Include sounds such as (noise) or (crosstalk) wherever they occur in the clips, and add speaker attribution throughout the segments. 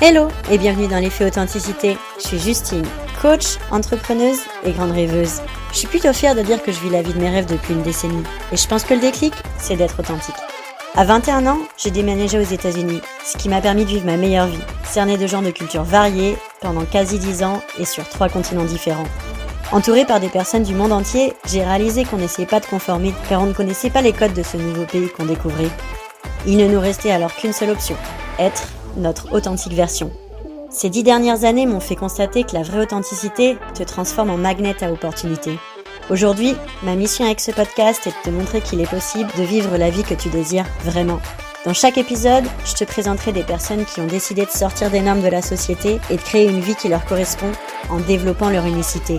Speaker 1: Hello et bienvenue dans l'effet authenticité. Je suis Justine, coach, entrepreneuse et grande rêveuse. Je suis plutôt fière de dire que je vis la vie de mes rêves depuis une décennie et je pense que le déclic, c'est d'être authentique. À 21 ans, j'ai déménagé aux États-Unis, ce qui m'a permis de vivre ma meilleure vie, cernée de gens de cultures variées pendant quasi 10 ans et sur trois continents différents. Entourée par des personnes du monde entier, j'ai réalisé qu'on n'essayait pas de conformer car on ne connaissait pas les codes de ce nouveau pays qu'on découvrait. Il ne nous restait alors qu'une seule option, être notre authentique version. Ces dix dernières années m'ont fait constater que la vraie authenticité te transforme en magnet à opportunité. Aujourd'hui, ma mission avec ce podcast est de te montrer qu'il est possible de vivre la vie que tu désires vraiment. Dans chaque épisode, je te présenterai des personnes qui ont décidé de sortir des normes de la société et de créer une vie qui leur correspond en développant leur unicité.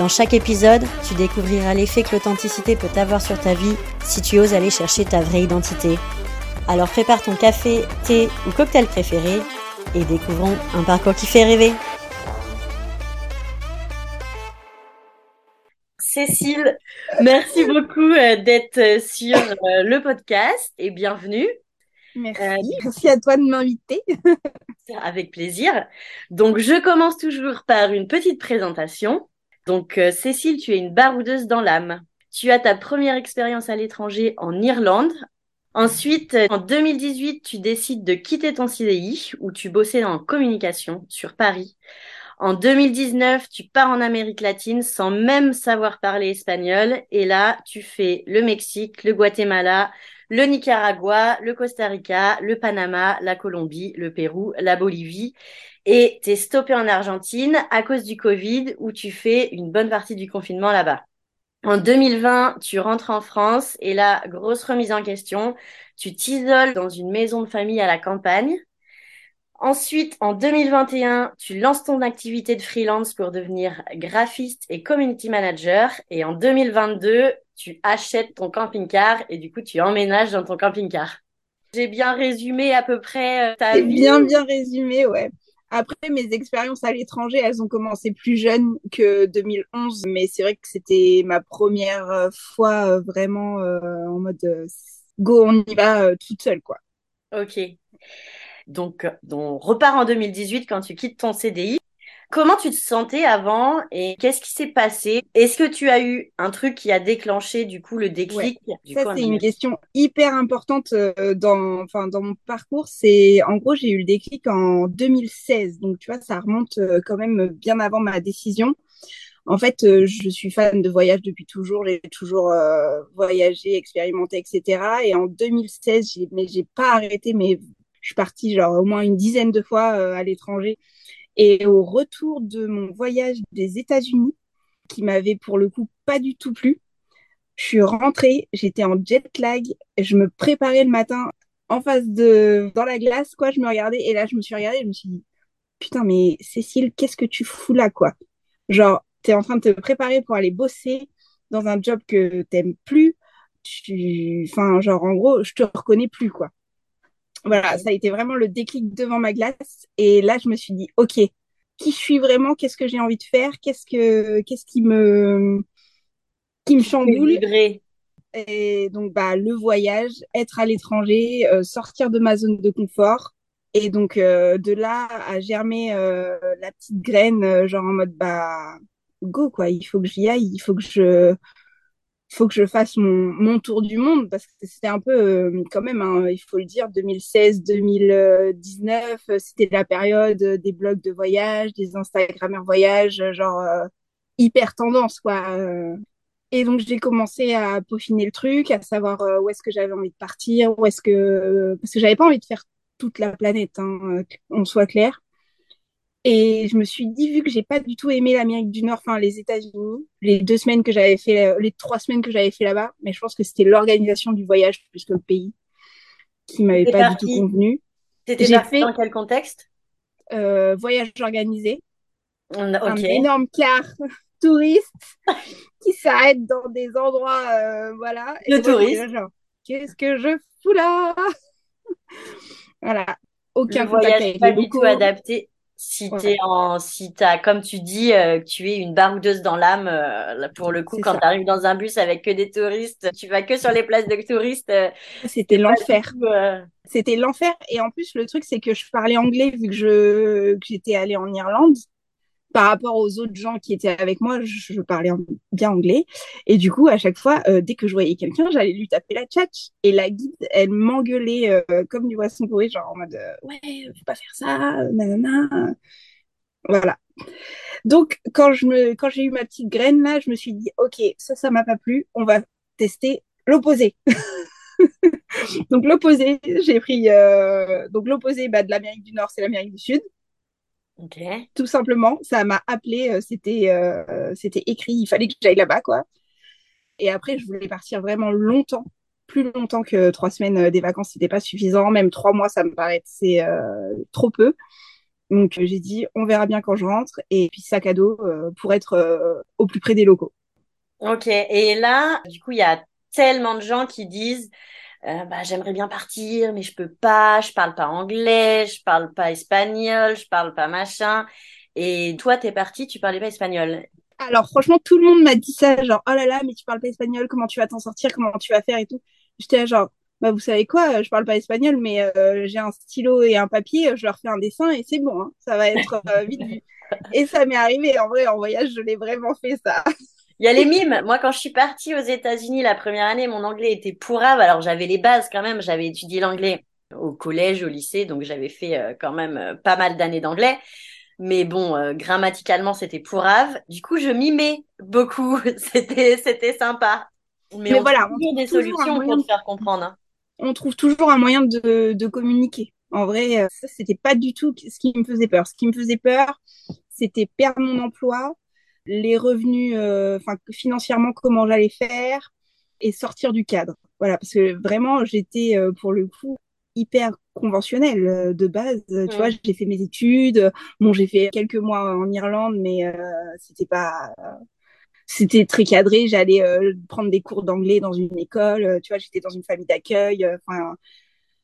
Speaker 1: Dans chaque épisode, tu découvriras l'effet que l'authenticité peut avoir sur ta vie si tu oses aller chercher ta vraie identité. Alors prépare ton café, thé ou cocktail préféré et découvrons un parcours qui fait rêver. Cécile, merci beaucoup euh, d'être euh, sur euh, le podcast et bienvenue.
Speaker 2: Merci. merci à toi de m'inviter. (laughs)
Speaker 1: Avec plaisir. Donc, je commence toujours par une petite présentation. Donc, Cécile, tu es une baroudeuse dans l'âme. Tu as ta première expérience à l'étranger en Irlande. Ensuite, en 2018, tu décides de quitter ton CDI où tu bossais en communication sur Paris en 2019, tu pars en Amérique latine sans même savoir parler espagnol. Et là, tu fais le Mexique, le Guatemala, le Nicaragua, le Costa Rica, le Panama, la Colombie, le Pérou, la Bolivie. Et t'es stoppé en Argentine à cause du Covid où tu fais une bonne partie du confinement là-bas. En 2020, tu rentres en France et là, grosse remise en question. Tu t'isoles dans une maison de famille à la campagne. Ensuite, en 2021, tu lances ton activité de freelance pour devenir graphiste et community manager. Et en 2022, tu achètes ton camping-car et du coup, tu emménages dans ton camping-car. J'ai bien résumé à peu près euh, ta vie.
Speaker 2: Bien, bien résumé, ouais. Après, mes expériences à l'étranger, elles ont commencé plus jeunes que 2011, mais c'est vrai que c'était ma première euh, fois euh, vraiment en mode go, on y va toute seule, quoi.
Speaker 1: Ok. Donc, on repart en 2018 quand tu quittes ton CDI. Comment tu te sentais avant et qu'est-ce qui s'est passé? Est-ce que tu as eu un truc qui a déclenché du coup le déclic?
Speaker 2: Ça c'est une question hyper importante euh, dans enfin dans mon parcours. C'est en gros j'ai eu le déclic en 2016, donc tu vois ça remonte euh, quand même bien avant ma décision. En fait, euh, je suis fan de voyage depuis toujours. J'ai toujours voyagé, expérimenté, etc. Et en 2016, j'ai, mais j'ai pas arrêté, mais je suis partie genre au moins une dizaine de fois euh, à l'étranger. Et au retour de mon voyage des États-Unis, qui m'avait pour le coup pas du tout plu, je suis rentrée, j'étais en jet lag, je me préparais le matin en face de dans la glace quoi, je me regardais et là je me suis regardée, je me suis dit putain mais Cécile, qu'est-ce que tu fous là quoi? Genre tu en train de te préparer pour aller bosser dans un job que t'aimes plus, tu enfin genre en gros, je te reconnais plus quoi. Voilà, ça a été vraiment le déclic devant ma glace. Et là, je me suis dit, OK, qui je suis vraiment? Qu'est-ce que j'ai envie de faire? Qu'est-ce que, qu'est-ce qui me, qui me chamboule? Et donc, bah, le voyage, être à l'étranger, euh, sortir de ma zone de confort. Et donc, euh, de là à germer euh, la petite graine, genre en mode, bah, go, quoi. Il faut que j'y aille. Il faut que je, faut que je fasse mon, mon tour du monde parce que c'était un peu euh, quand même, hein, il faut le dire, 2016-2019, euh, c'était la période des blogs de voyage, des Instagrammeurs voyage, genre euh, hyper tendance quoi. Et donc j'ai commencé à peaufiner le truc, à savoir où est-ce que j'avais envie de partir, où est-ce que parce que j'avais pas envie de faire toute la planète, hein, on soit clair. Et je me suis dit, vu que j'ai pas du tout aimé l'Amérique du Nord, enfin les États-Unis, les deux semaines que j'avais fait, euh, les trois semaines que j'avais fait là-bas, mais je pense que c'était l'organisation du voyage plus que le pays qui m'avait pas du tout convenu.
Speaker 1: T'étais parti dans quel contexte?
Speaker 2: Euh, Voyage organisé. Un énorme car (laughs) touriste qui s'arrête dans des endroits, euh, voilà.
Speaker 1: Le touriste.
Speaker 2: Qu'est-ce que je fous là? (laughs) Voilà.
Speaker 1: Aucun le voyage pas du tout adapté Si t'es en, si t'as, comme tu dis, euh, tu es une baroudeuse dans l'âme, euh, pour le coup, quand tu arrives dans un bus avec que des touristes, tu vas que sur les places de touristes. Euh,
Speaker 2: C'était l'enfer. C'était l'enfer. Et en plus, le truc, c'est que je parlais anglais vu que je, que j'étais allée en Irlande par rapport aux autres gens qui étaient avec moi, je, parlais bien anglais. Et du coup, à chaque fois, euh, dès que je voyais quelqu'un, j'allais lui taper la tchatch. Et la guide, elle m'engueulait euh, comme du poisson pourri, genre en mode euh, ouais, faut pas faire ça, nanana. Voilà. Donc, quand je me, quand j'ai eu ma petite graine là, je me suis dit ok, ça, ça m'a pas plu, on va tester l'opposé. (laughs) donc l'opposé, j'ai pris donc l'opposé bah, de l'Amérique du Nord, c'est l'Amérique du Sud. Tout simplement, ça m'a appelé, euh, c'était euh, c'était écrit, il fallait que j'aille là-bas, quoi. Et après, je voulais partir vraiment longtemps, plus longtemps que trois semaines euh, des vacances, c'était pas suffisant. Même trois mois, ça me paraissait trop peu. Donc j'ai dit, on verra bien quand je rentre. Et puis sac à dos pour être au plus près des locaux.
Speaker 1: Ok. Et là, du coup, il y a tellement de gens qui disent euh, bah, j'aimerais bien partir, mais je peux pas, je parle pas anglais, je parle pas espagnol, je parle pas machin. Et toi, t'es parti, tu parlais pas espagnol.
Speaker 2: Alors franchement, tout le monde m'a dit ça, genre oh là là, mais tu parles pas espagnol, comment tu vas t'en sortir, comment tu vas faire et tout. J'étais genre bah vous savez quoi, je parle pas espagnol, mais euh, j'ai un stylo et un papier, je leur fais un dessin et c'est bon, hein. ça va être euh, vite. Et ça m'est arrivé, en vrai, en voyage, je l'ai vraiment fait ça.
Speaker 1: Il y a les mimes. Moi, quand je suis partie aux États-Unis la première année, mon anglais était pourrave. Alors, j'avais les bases quand même. J'avais étudié l'anglais au collège, au lycée, donc j'avais fait euh, quand même euh, pas mal d'années d'anglais. Mais bon, euh, grammaticalement, c'était pourrave. Du coup, je mimais beaucoup. (laughs) c'était, c'était sympa.
Speaker 2: Mais, on voilà,
Speaker 1: trouve toujours des solutions pour te faire comprendre. Hein.
Speaker 2: On trouve toujours un moyen de, de communiquer. En vrai, ça, c'était pas du tout ce qui me faisait peur. Ce qui me faisait peur, c'était perdre mon emploi, les revenus, euh, enfin financièrement comment j'allais faire et sortir du cadre. Voilà, parce que vraiment j'étais euh, pour le coup hyper conventionnelle euh, de base. Tu vois, j'ai fait mes études. Bon, j'ai fait quelques mois en Irlande, mais c'était pas c'était très cadré. J'allais prendre des cours d'anglais dans une école. tu vois, j'étais dans une famille d'accueil. Enfin,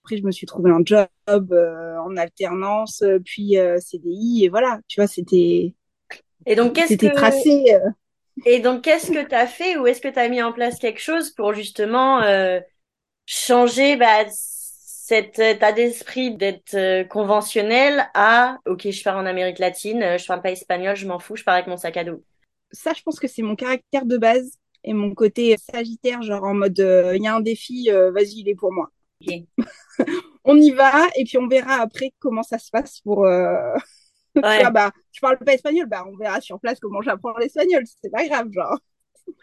Speaker 2: après, je me suis trouvé un job en alternance, puis CDI, et voilà. Tu vois, c'était
Speaker 1: et donc, qu'est-ce que...
Speaker 2: tracé. Euh.
Speaker 1: Et donc, qu'est-ce que tu as fait ou est-ce que tu as mis en place quelque chose pour justement euh, changer bah, cet état d'esprit d'être euh, conventionnel à OK, je pars en Amérique latine, je parle pas espagnol, je m'en fous, je pars avec mon sac à dos
Speaker 2: Ça, je pense que c'est mon caractère de base et mon côté sagittaire, genre en mode il y a un défi, vas-y, il est pour moi. (laughs) on y va et puis on verra après comment ça se passe pour. (laughs) Ouais. bah, je parle pas espagnol, bah, on verra sur place comment j'apprends l'espagnol, c'est pas grave, genre.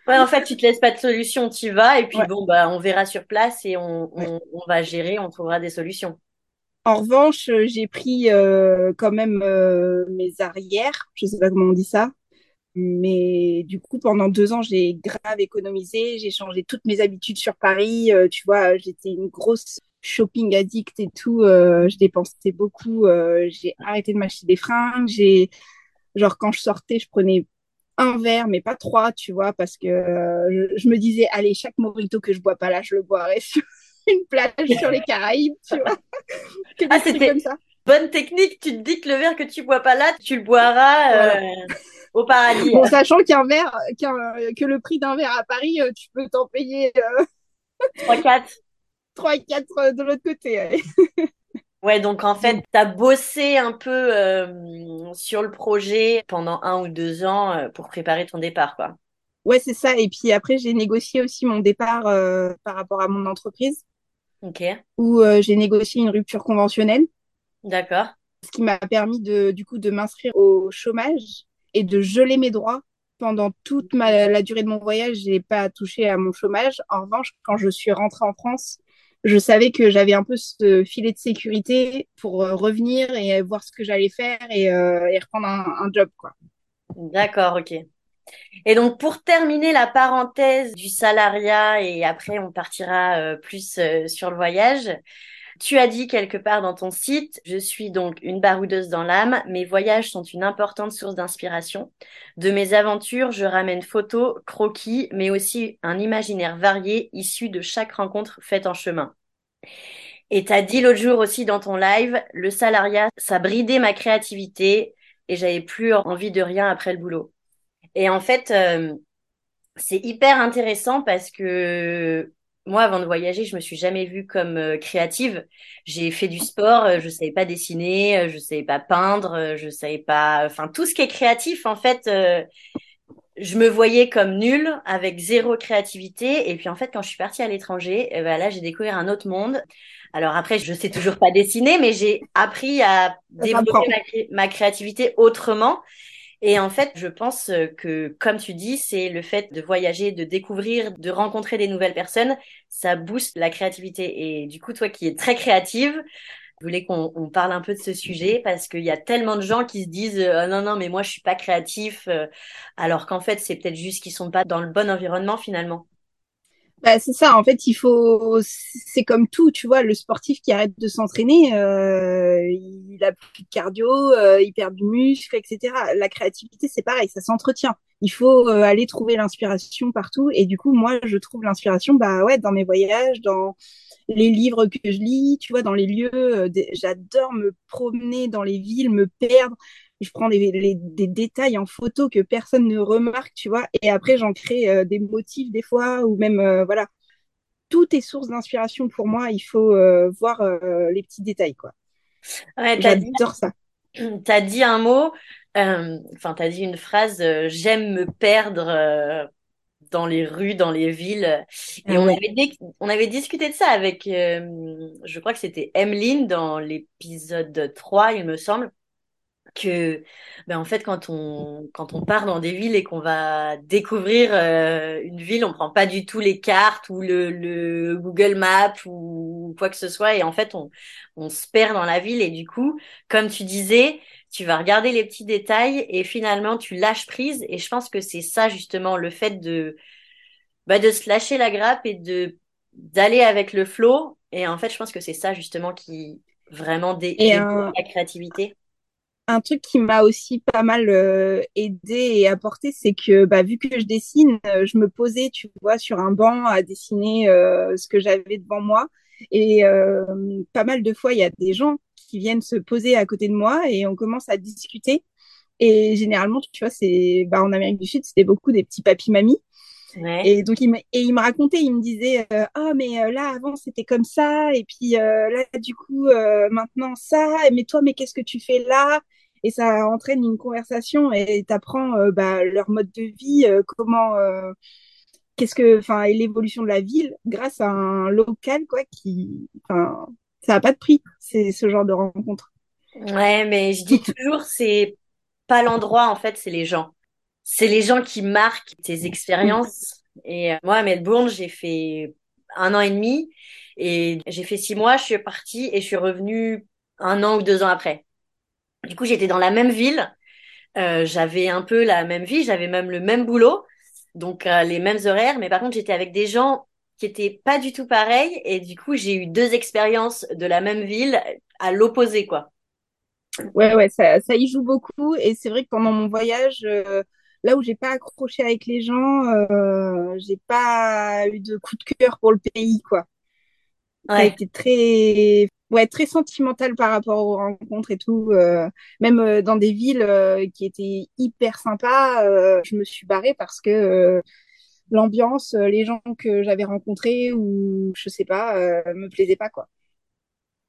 Speaker 1: Ouais, en fait, tu te laisses pas de solution, tu vas, et puis bon, bah, on verra sur place et on, on, va gérer, on trouvera des solutions.
Speaker 2: En revanche, j'ai pris euh, quand même euh, mes arrières, je sais pas comment on dit ça, mais du coup, pendant deux ans, j'ai grave économisé, j'ai changé toutes mes habitudes sur Paris, euh, tu vois, j'étais une grosse shopping addict et tout, euh, je dépensais beaucoup. Euh, j'ai arrêté de m'acheter des fringues. J'ai, genre, quand je sortais, je prenais un verre, mais pas trois, tu vois, parce que euh, je, me disais, allez, chaque mojito que je bois pas là, je le boirai (laughs) sur une plage sur les Caraïbes, tu vois. (laughs)
Speaker 1: ah, c'était comme ça. Bonne technique. Tu te dis que le verre que tu bois pas là, tu le boiras. Au paradis.
Speaker 2: Bon, sachant qu'un verre, que le prix d'un verre à Paris, tu peux t'en payer
Speaker 1: 3-4.
Speaker 2: 3 et 4 euh, de l'autre côté.
Speaker 1: Ouais. (laughs) donc en fait, tu as bossé un peu euh, sur le projet pendant un ou deux ans euh, pour préparer ton départ, quoi.
Speaker 2: Ouais, c'est ça. Et puis après, j'ai négocié aussi mon départ par rapport à mon entreprise.
Speaker 1: Ok.
Speaker 2: Où j'ai négocié une rupture conventionnelle.
Speaker 1: D'accord.
Speaker 2: Ce qui m'a permis de, du coup, de m'inscrire au chômage et de geler mes droits pendant toute la durée de mon voyage, j'ai pas touché à mon chômage. En revanche, quand je suis rentrée en France, je savais que j'avais un peu ce filet de sécurité pour euh, revenir et voir ce que j'allais faire et, euh, et reprendre un, job, quoi.
Speaker 1: D'accord, ok. Et donc pour terminer la parenthèse du salariat et après on partira euh, plus sur le voyage, tu as dit quelque part dans ton site, je suis donc une baroudeuse dans l'âme, mes voyages sont une importante source d'inspiration. De mes aventures, je ramène photos, croquis, mais aussi un imaginaire varié issu de chaque rencontre faite en chemin. Et t'as dit l'autre jour aussi dans ton live, le salariat, ça bridait ma créativité et j'avais plus envie de rien après le boulot. Et en fait, euh, c'est hyper intéressant parce que moi, avant de voyager, je me suis jamais vue comme euh, créative. J'ai fait du sport, euh, je savais pas dessiner, euh, je savais pas peindre, je savais pas, enfin tout ce qui est créatif, en fait, je me voyais comme nulle, avec zéro créativité. Et puis en fait, quand je suis partie à l'étranger, eh ben là, j'ai découvert un autre monde. Alors après, je sais toujours pas dessiner, mais j'ai appris à développer ma créativité autrement. Et en fait, je pense que, comme tu dis, c'est le fait de voyager, de découvrir, de rencontrer des nouvelles personnes, ça booste la créativité. Et du coup, toi qui es très créative, je voulais qu'on parle un peu de ce sujet parce qu'il y a tellement de gens qui se disent euh, non non mais moi je suis pas créatif euh, alors qu'en fait c'est peut-être juste qu'ils sont pas dans le bon environnement finalement.
Speaker 2: Bah, c'est ça, en fait, il faut, c'est comme tout, tu vois, le sportif qui arrête de s'entraîner, euh, il a plus de cardio, euh, il perd du muscle, etc. La créativité, c'est pareil, ça s'entretient. Il faut euh, aller trouver l'inspiration partout, et du coup, moi, je trouve l'inspiration, bah ouais, dans mes voyages, dans les livres que je lis, tu vois, dans les lieux. J'adore me promener dans les villes, me perdre je prends des, des, détails en photo que personne ne remarque, tu vois, et après j'en crée euh, des motifs des fois, ou même, euh, voilà. Tout est source d'inspiration pour moi, il faut euh, voir les petits détails, quoi.
Speaker 1: Ouais, J'adore ça. (clears throat) Tu as dit un mot, enfin, tu as dit une phrase, j'aime me perdre dans les rues, dans les villes. Et on, avait on avait discuté de ça avec, je crois que c'était Emeline dans l'épisode 3, il me semble que ben en fait quand on quand on part dans des villes et qu'on va découvrir euh, une ville on prend pas du tout les cartes ou le, le Google Maps ou quoi que ce soit et en fait on on se perd dans la ville et du coup comme tu disais tu vas regarder les petits détails et finalement tu lâches prise et je pense que c'est ça justement le fait de bah de se lâcher la grappe et de d'aller avec le flow et en fait je pense que c'est ça justement qui vraiment dé la créativité
Speaker 2: un truc qui m'a aussi pas mal euh, aidé et apporté, c'est que bah, vu que je dessine, euh, je me posais, tu vois, sur un banc à dessiner euh, ce que j'avais devant moi. Et pas mal de fois, il y a des gens qui viennent se poser à côté de moi et on commence à discuter. Et généralement, tu vois, c'est bah, en Amérique du Sud, c'était beaucoup des petits papis-mamies. Et donc, il me, et il me racontait, il me disait, ah, mais là, avant, c'était comme ça, et puis là, du coup, maintenant, ça, mais toi, mais qu'est-ce que tu fais là? Et ça entraîne une conversation et t'apprends bah, leur mode de vie, comment, qu'est-ce que, enfin, et l'évolution de la ville grâce à un local, quoi, qui, enfin, ça n'a pas de prix, c'est ce genre de rencontre.
Speaker 1: Ouais, mais je dis toujours, c'est pas l'endroit, en fait, c'est les gens c'est les gens qui marquent tes expériences. Et euh, moi, à Melbourne, j'ai fait un an et demi et j'ai fait six mois. Je suis partie et je suis revenue un an ou deux ans après. Du coup, j'étais dans la même ville. Euh, j'avais un peu la même vie, j'avais même le même boulot, donc euh, les mêmes horaires. Mais par contre, j'étais avec des gens qui étaient pas du tout pareils. Et du coup, j'ai eu deux expériences de la même ville à l'opposé, quoi.
Speaker 2: Ouais, ouais, ça, ça y joue beaucoup. Et c'est vrai que pendant mon voyage, là où j'ai pas accroché avec les gens, euh, j'ai pas eu de coup de cœur pour le pays, quoi. Ouais. Ça a été très, ouais, très sentimental par rapport aux rencontres et tout. Euh, même euh, dans des villes euh, qui étaient hyper sympas, je me suis barrée parce que l'ambiance, les gens que j'avais rencontrés ou je sais pas, me plaisaient pas, quoi.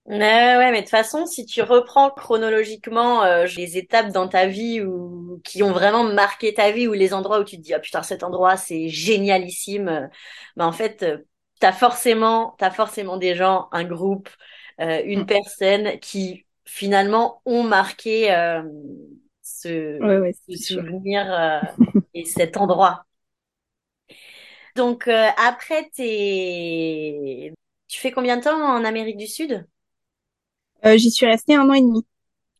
Speaker 1: Ouais, mais de toute façon, si tu reprends chronologiquement les étapes dans ta vie ou qui ont vraiment marqué ta vie ou les endroits où tu te dis ah putain cet endroit c'est génialissime, bah en fait t'as forcément t'as forcément des gens, un groupe, une mm. personne qui finalement ont marqué ce, ce souvenir (laughs) et cet endroit. Donc après t'es tu fais combien de temps en Amérique du Sud?
Speaker 2: Euh, j'y suis restée un an et demi.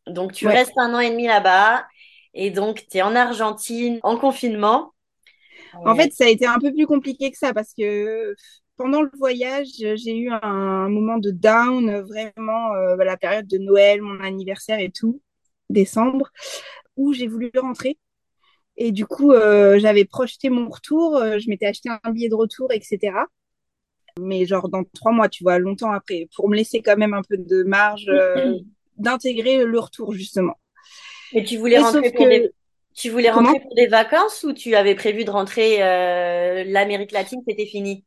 Speaker 1: Donc, tu restes un an et demi là-bas. Et donc, tu es en Argentine, en confinement.
Speaker 2: En fait, ça a été un peu plus compliqué que ça parce que pendant le voyage, j'ai eu un moment de down, vraiment, euh, la période de Noël, mon anniversaire et tout, décembre, où j'ai voulu rentrer. Et du coup, euh, j'avais projeté mon retour, je m'étais acheté un billet de retour, etc. mais genre dans trois mois, tu vois, longtemps après, pour me laisser quand même un peu de marge euh, d'intégrer le retour justement.
Speaker 1: Et tu voulais rentrer pour des... Tu voulais rentrer pour des vacances ou tu avais prévu de rentrer euh, l'Amérique latine, c'était fini?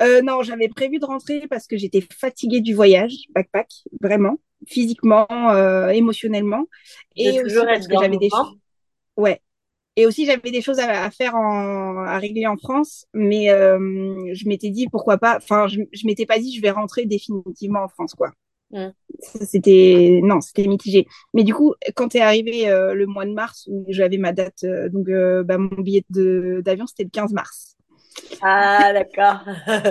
Speaker 2: Euh, Non, j'avais prévu de rentrer parce que j'étais fatiguée du voyage, backpack, vraiment, physiquement, euh, émotionnellement.
Speaker 1: Et aussi parce que j'avais des
Speaker 2: Ouais, et aussi, j'avais des choses à, faire, en, à régler en France, mais euh, je m'étais dit pourquoi pas. Enfin, je, je m'étais pas dit je vais rentrer définitivement en France, quoi. Mm. C'était non, c'était mitigé. Mais du coup, quand est arrivé euh, le mois de mars où j'avais ma date, euh, donc bah, mon billet d'avion c'était le 15 mars.
Speaker 1: Ah d'accord.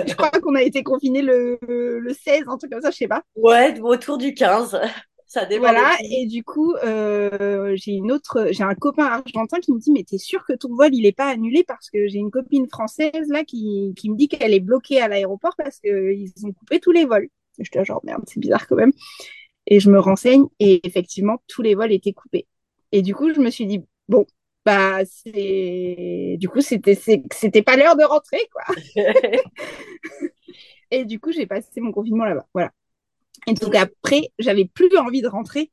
Speaker 2: je crois qu'on a été confiné le, le 16, un truc comme ça, je sais pas.
Speaker 1: Ouais, autour du 15. Ça
Speaker 2: voilà, et du coup, euh, j'ai une autre, j'ai un copain argentin qui me dit, mais t'es sûr que ton vol, il est pas annulé parce que j'ai une copine française, là, qui, qui me dit qu'elle est bloquée à l'aéroport parce qu'ils ont coupé tous les vols. Je te genre, merde, c'est bizarre quand même. Et je me renseigne, et effectivement, tous les vols étaient coupés. Et du coup, je me suis dit, bon, bah, c'est, du coup, c'était, c'était pas l'heure de rentrer, quoi. (laughs) et du coup, j'ai passé mon confinement là-bas. Voilà. Et donc après, j'avais plus envie de rentrer.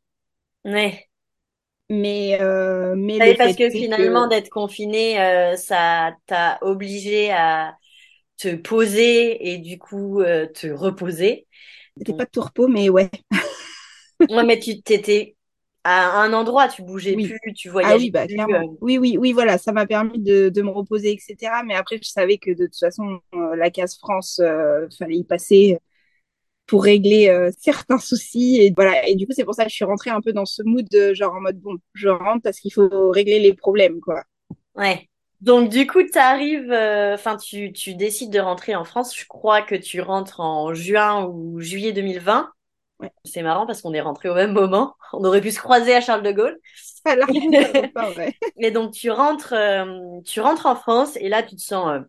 Speaker 1: Ouais.
Speaker 2: Mais, euh, mais
Speaker 1: parce que finalement, d'être confiné, euh, ça t'a obligé à te poser et du coup euh, te reposer.
Speaker 2: C'était pas de tout repos, mais ouais.
Speaker 1: ouais, mais tu t'étais à un endroit, tu bougeais plus, tu voyais
Speaker 2: ah oui, bah, euh. Oui, oui, oui, voilà, ça m'a permis de, de, me reposer, etc. Mais après, je savais que de toute façon, la case France, fallait y passer pour régler euh, (laughs) certains soucis. Et voilà. Et du coup c'est pour ça que je suis rentrée un peu dans ce mood de genre en mode bon je rentre parce qu'il faut régler les problèmes quoi.
Speaker 1: Ouais. Donc du coup tu arrives euh, enfin tu tu décides de rentrer en France. Je crois que tu rentres en juin ou juillet 2020 ouais. c'est marrant parce qu'on est rentré au même moment (laughs) on aurait pu se croiser à Charles de Gaulle (laughs) mais (laughs) donc tu rentres euh, tu rentres en France et là tu te sens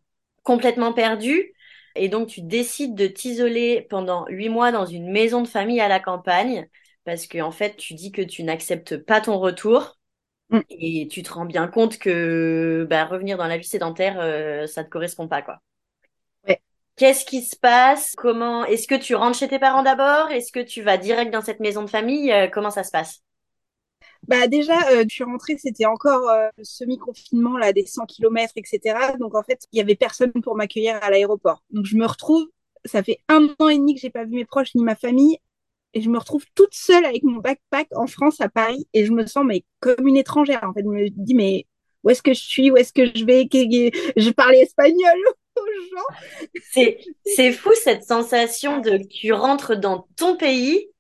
Speaker 1: complètement perdu et donc, tu décides de t'isoler pendant huit mois dans une maison de famille à la campagne parce que, en fait, tu dis que tu n'acceptes pas ton retour. Mm. Et tu te rends bien compte que bah, revenir dans la vie sédentaire, euh, ça te correspond pas, quoi. Qu'est-ce qui se passe? Comment Est-ce que tu rentres chez tes parents d'abord? Est-ce que tu vas direct dans cette maison de famille? Euh, Comment ça se passe?
Speaker 2: Bah déjà, euh, je suis rentrée, c'était encore euh, semi-confinement là, des 100 km, etc. Donc en fait, il y avait personne pour m'accueillir à l'aéroport. Donc je me retrouve, ça fait un an et demi que j'ai pas vu mes proches ni ma famille, et je me retrouve toute seule avec mon backpack en France, à Paris, et je me sens mais comme une étrangère. En fait, je me dis mais où est-ce que je suis, où est-ce que je vais, je parlais espagnol? Gens.
Speaker 1: C'est c'est fou cette sensation de tu rentres dans ton pays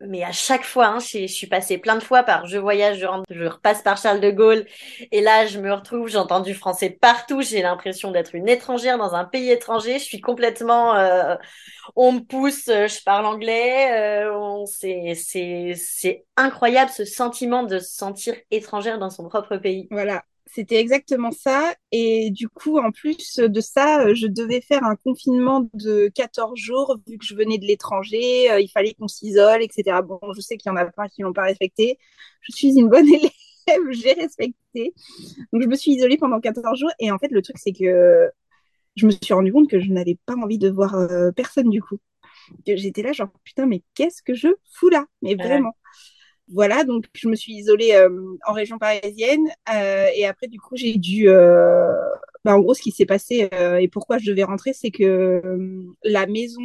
Speaker 1: mais à chaque fois, hein, je, suis passée plein de fois par je voyage, je rentre, je repasse par Charles de Gaulle, et là je me retrouve, j'entends du français partout, j'ai l'impression d'être une étrangère dans un pays étranger, je suis complètement, euh, on me pousse, euh, je parle anglais, euh, c'est c'est c'est incroyable ce sentiment de se sentir étrangère dans son propre pays.
Speaker 2: Voilà, c'était exactement ça. Et du coup, en plus de ça, je devais faire un confinement de 14 jours vu que je venais de l'étranger. Euh, il fallait qu'on s'isole, etc. Bon, je sais qu'il y en a plein qui l'ont pas respecté. Je suis une bonne (laughs) élève, j'ai respecté. Donc, je me suis isolée pendant 14 jours. Et en fait, le truc, c'est que je me suis rendu compte que je n'avais pas envie de voir euh, personne du coup. J'étais là, genre, putain, mais qu'est-ce que je fous là? Mais vraiment voilà, donc je me suis isolée euh, en région parisienne euh, et après du coup j'ai dû, euh, bah, en gros ce qui s'est passé et pourquoi je devais rentrer, c'est que la maison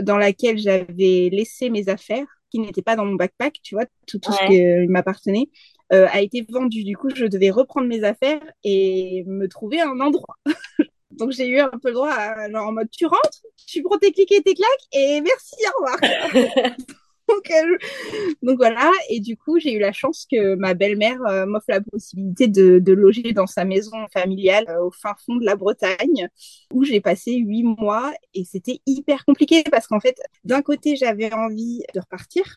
Speaker 2: dans laquelle j'avais laissé mes affaires, qui n'étaient pas dans mon backpack, tu vois, tout, tout ce qui m'appartenait, a été vendue. Du coup, je devais reprendre mes affaires et me trouver un endroit. (laughs) Donc j'ai eu un peu le droit à genre en mode tu rentres, tu prends tes clics et tes claques et merci, au revoir. (laughs) (laughs) donc, voilà, et du coup, j'ai eu la chance que ma belle-mère euh, m'offre la possibilité de, loger dans sa maison familiale euh, au fin fond de la Bretagne, où j'ai passé huit mois et c'était hyper compliqué parce qu'en fait, d'un côté, j'avais envie de repartir.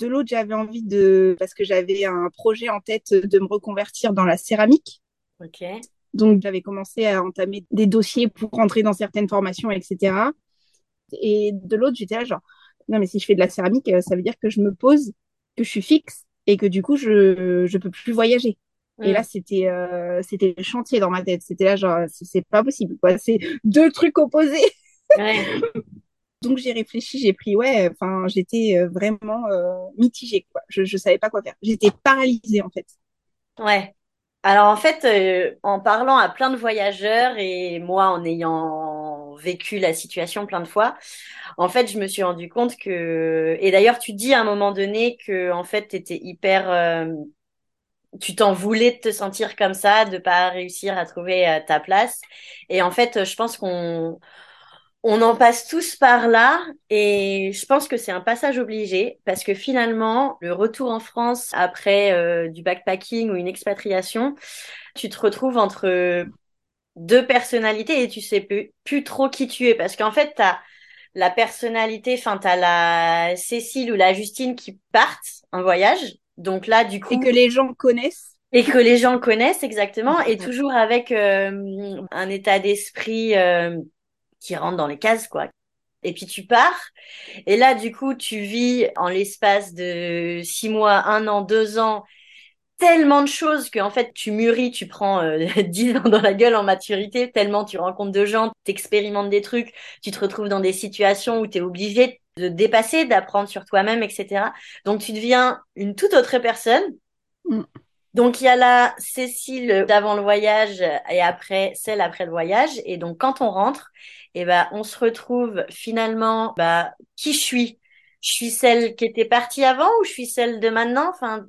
Speaker 2: De l'autre, j'avais envie de, parce que j'avais un projet en tête de me reconvertir dans la céramique.
Speaker 1: Ok.
Speaker 2: Donc, j'avais commencé à entamer des dossiers pour rentrer dans certaines formations, etc. Et de l'autre, j'étais là genre, non, mais si je fais de la céramique, euh, ça veut dire que je me pose, que je suis fixe et que du coup, je je peux plus voyager. Et là, c'était euh, c'était le chantier dans ma tête. C'était là, genre, c'est pas possible. quoi. C'est deux trucs opposés. (laughs) Donc j'ai réfléchi, j'ai pris, ouais, enfin, j'étais euh, vraiment euh, mitigée, quoi. Je, je savais pas quoi faire. J'étais paralysée, en fait.
Speaker 1: Ouais. Alors en fait, euh, en parlant à plein de voyageurs et moi en ayant vécu la situation plein de fois, en fait, je me suis rendu compte que et d'ailleurs tu dis à un moment donné que en fait tu étais hyper tu t'en voulais de te sentir comme ça, de pas réussir à trouver euh, ta place. Et en fait, je pense qu'on on en passe tous par là et je pense que c'est un passage obligé parce que finalement, le retour en France après euh, du backpacking ou une expatriation, tu te retrouves entre deux personnalités et tu sais plus, plus trop qui tu es parce qu'en fait, tu as la personnalité, enfin, tu as la Cécile ou la Justine qui partent en voyage donc là, du coup.
Speaker 2: Et que les gens connaissent.
Speaker 1: Et que les gens connaissent exactement, et toujours avec euh, un état d'esprit euh, qui rentre dans les cases, quoi. Et puis tu pars, et là, du coup, tu vis en l'espace de six mois, un an, deux ans, tellement de choses que en fait tu mûris, tu prends euh, (laughs) dix ans dans la gueule en maturité, tellement tu rencontres de gens, t'expérimentes des trucs, tu te retrouves dans des situations où tu es obligé de dépasser, d'apprendre sur toi-même, etc. Donc tu deviens une toute autre personne. Mm. Donc il y a la Cécile d'avant le voyage et après celle après le voyage. Et donc quand on rentre, eh ben on se retrouve finalement bah qui je suis? Je suis celle qui était partie avant ou je suis celle de maintenant? Enfin.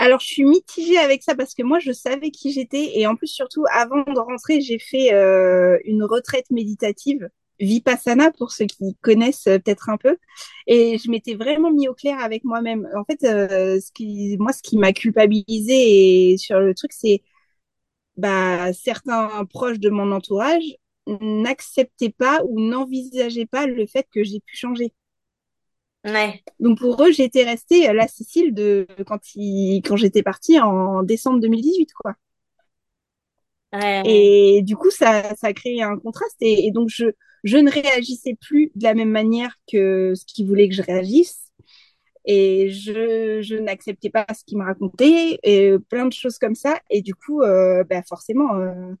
Speaker 2: Alors, je suis mitigée avec ça parce que moi, je savais qui j'étais. Et en plus, surtout, avant de rentrer, j'ai fait euh, une retraite méditative Vipassana pour ceux qui connaissent euh, peut-être un peu. Et je m'étais vraiment mis au clair avec moi-même. En fait, euh, moi, ce qui m'a culpabilisé et sur le truc, c'est bah, certains proches de mon entourage n'acceptaient pas ou n'envisageaient pas le fait que j'ai pu changer.
Speaker 1: Ouais.
Speaker 2: Donc pour eux, j'étais restée euh, la Cécile de quand il, quand j'étais partie en décembre 2018, quoi. Ouais. Et du coup, ça, ça a créé un contraste. Et, et donc, je, je ne réagissais plus de la même manière que ce qu'ils voulaient que je réagisse. Et je, je n'acceptais pas ce qu'ils me racontaient, et plein de choses comme ça. Et du coup, euh, bah forcément, euh,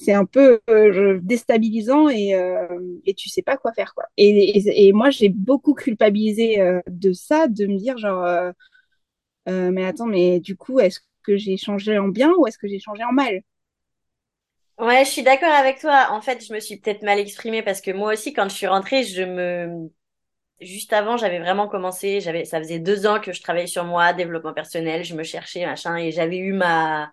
Speaker 2: c'est un peu euh, déstabilisant et, euh, et tu sais pas quoi faire. quoi. Et, moi, j'ai beaucoup culpabilisé euh, de ça, de me dire genre, mais attends, mais du coup, est-ce que j'ai changé en bien ou est-ce que j'ai changé en mal?
Speaker 1: Ouais, je suis d'accord avec toi. En fait, je me suis peut-être mal exprimée parce que moi aussi, quand je suis rentrée, je me, juste avant, j'avais vraiment commencé, j'avais, ça faisait deux ans que je travaillais sur moi, développement personnel, je me cherchais, machin, et j'avais eu ma,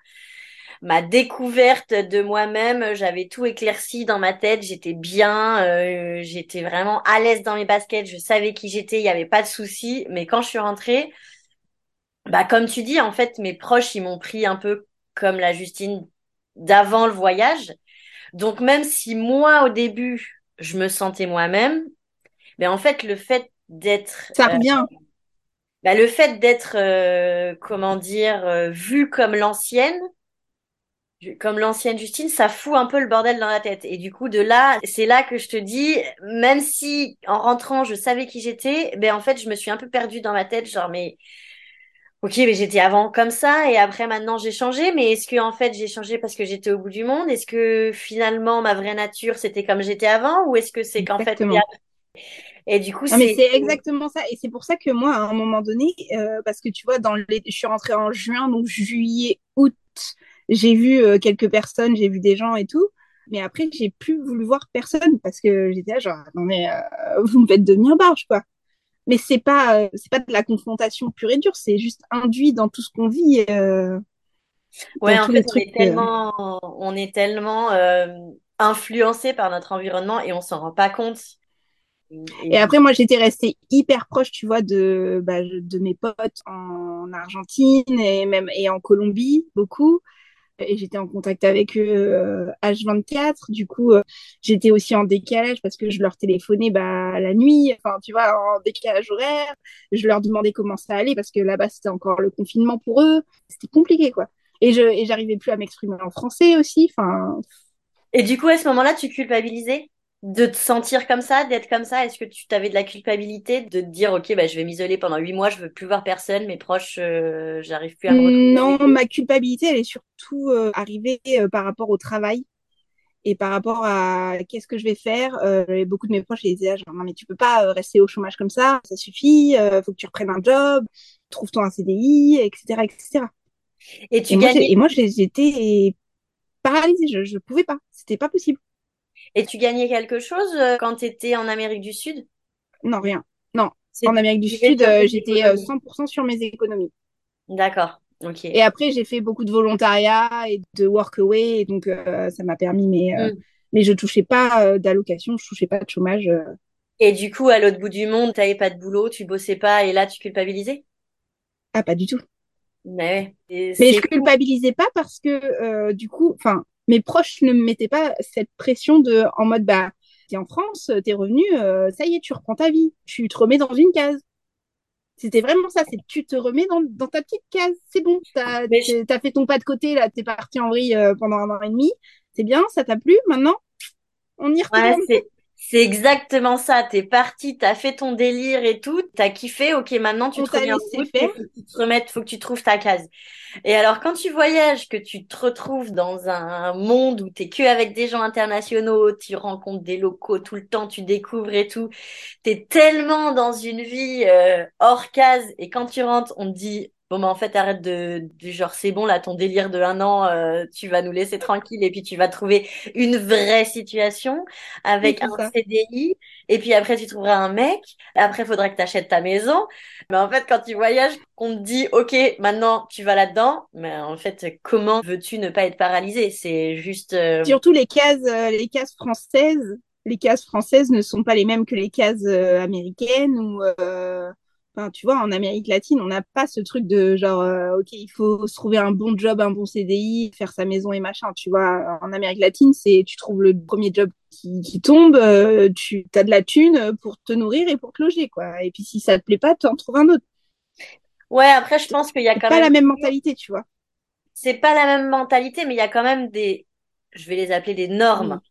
Speaker 1: ma découverte de moi-même, j'avais tout éclairci dans ma tête, j'étais bien, euh, j'étais vraiment à l'aise dans mes baskets, je savais qui j'étais, il n'y avait pas de souci. Mais quand je suis rentrée, bah comme tu dis, en fait, mes proches, ils m'ont pris un peu comme la Justine d'avant le voyage. Donc même si moi au début je me sentais moi-même, ben en fait le fait d'être
Speaker 2: ça revient.
Speaker 1: Euh, ben, le fait d'être euh, comment dire euh, vu comme l'ancienne, comme l'ancienne Justine, ça fout un peu le bordel dans la tête. Et du coup de là, c'est là que je te dis, même si en rentrant je savais qui j'étais, ben en fait je me suis un peu perdue dans ma tête, genre mais Ok, mais j'étais avant comme ça et après maintenant j'ai changé. Mais est-ce que en fait j'ai changé parce que j'étais au bout du monde? Est-ce que finalement ma vraie nature c'était comme j'étais avant? Ou est-ce que c'est qu'en fait
Speaker 2: et du coup c'est mais c'est exactement ça et c'est pour ça que moi à un moment donné euh, parce que tu vois dans les je suis rentrée en juin donc juillet août j'ai vu euh, quelques personnes j'ai vu des gens et tout mais après j'ai plus voulu voir personne parce que j'étais là genre non mais euh, vous me faites devenir barge quoi mais c'est pas euh, c'est pas de la confrontation pure et dure, c'est juste induit dans tout ce qu'on vit.
Speaker 1: Ouais, en fait, on est tellement, on est tellement influencé par notre environnement et on s'en rend pas compte.
Speaker 2: Et, après, moi, j'étais restée hyper proche, tu vois, de, bah, de mes potes en Argentine et même et en Colombie, beaucoup et j'étais en contact avec eux H24. Euh, du coup, euh, j'étais aussi en décalage parce que je leur téléphonais bah, la nuit, enfin, tu vois, en décalage horaire. Je leur demandais comment ça allait parce que là-bas, c'était encore le confinement pour eux. C'était compliqué, quoi. Et je et j'arrivais plus à m'exprimer en français aussi. Enfin.
Speaker 1: Et du coup, à ce moment-là, tu culpabilisais? De te sentir comme ça, d'être comme ça? Est-ce que tu t'avais de la culpabilité de te dire ok bah je vais m'isoler pendant huit mois, je veux plus voir personne, mes proches, euh, j'arrive plus à me retrouver?
Speaker 2: Non, ma culpabilité elle est surtout euh, arrivée euh, par rapport au travail Et par rapport à qu'est-ce que je vais faire, euh, beaucoup de mes proches ils disaient ah, genre, non mais tu peux pas rester au chômage comme ça, ça suffit, euh, faut que tu reprennes un job, trouve-toi un CDI, etc., etc.
Speaker 1: Et tu
Speaker 2: Et moi, et moi j'étais paralysée, je je pouvais pas, c'était pas possible.
Speaker 1: Et tu gagnais quelque chose euh, quand tu étais en Amérique du Sud?
Speaker 2: Non, rien. Non,
Speaker 1: C'est
Speaker 2: en Amérique du
Speaker 1: tu
Speaker 2: Sud, euh, j'étais euh,
Speaker 1: économies.
Speaker 2: 100% sur mes économies.
Speaker 1: D'accord, ok.
Speaker 2: Et après, j'ai fait beaucoup de volontariat et de workaway, donc euh, ça m'a permis, mais, euh,
Speaker 1: Mm.
Speaker 2: mais je touchais pas euh, d'allocation, je touchais pas de chômage. euh.
Speaker 1: Et du coup, à l'autre bout du monde, t'avais pas de boulot, tu bossais pas, et là, tu culpabilisais?
Speaker 2: Ah, pas du tout.
Speaker 1: Mais ouais, Et
Speaker 2: Mais
Speaker 1: c'est
Speaker 2: je culpabilisais pas parce que euh, du coup, enfin, mes proches ne me mettaient pas cette pression de en mode bah t'es en France, t'es revenu, euh, ça y est, tu reprends ta vie, tu te remets dans une case. C'était vraiment ça, c'est tu te remets dans, dans ta petite case, c'est bon, t'as t'as fait ton pas de côté là, t'es parti en vrille euh, pendant un an et demi, c'est bien, ça t'a plu, maintenant on y retourne.
Speaker 1: C'est exactement ça. T'es parti, t'as fait ton délire et tout, t'as kiffé. Ok, maintenant tu
Speaker 2: On
Speaker 1: te remets en route, faut que tu te remettes, faut que tu trouves ta case. Et alors quand tu voyages, que tu te retrouves dans un monde où t'es que avec des gens internationaux, tu rencontres des locaux tout le temps, tu découvres et tout, t'es tellement dans une vie euh, hors case. Et quand tu rentres, on te dit bon bah en fait arrête de du genre c'est bon là ton délire de un an, euh, tu vas nous laisser tranquille et puis tu vas trouver une vraie situation avec un
Speaker 2: ça.
Speaker 1: CDI, et puis après tu trouveras un mec, après il faudra que tu achètes ta maison. Mais en fait, quand tu voyages, qu'on te dit, OK, maintenant tu vas là-dedans, mais en fait, comment veux-tu ne pas être paralysé? C'est juste... euh,
Speaker 2: Surtout les cases, euh, les cases françaises. Les cases françaises ne sont pas les mêmes que les cases euh, américaines ou, euh, enfin, tu vois, en Amérique latine, on n'a pas ce truc de genre, euh, ok, il faut se trouver un bon job, un bon CDI, faire sa maison et machin. Tu vois, en Amérique latine, c'est, tu trouves le premier job qui, qui tombe, euh, tu as de la thune pour te nourrir et pour te loger, quoi. Et puis si ça te plaît pas, tu en trouves un autre.
Speaker 1: Ouais, après, je pense qu'il y a quand
Speaker 2: pas
Speaker 1: même...
Speaker 2: la même mentalité, tu vois.
Speaker 1: C'est pas la même mentalité, mais il y a quand même des... Je vais les appeler des normes.
Speaker 2: Mm.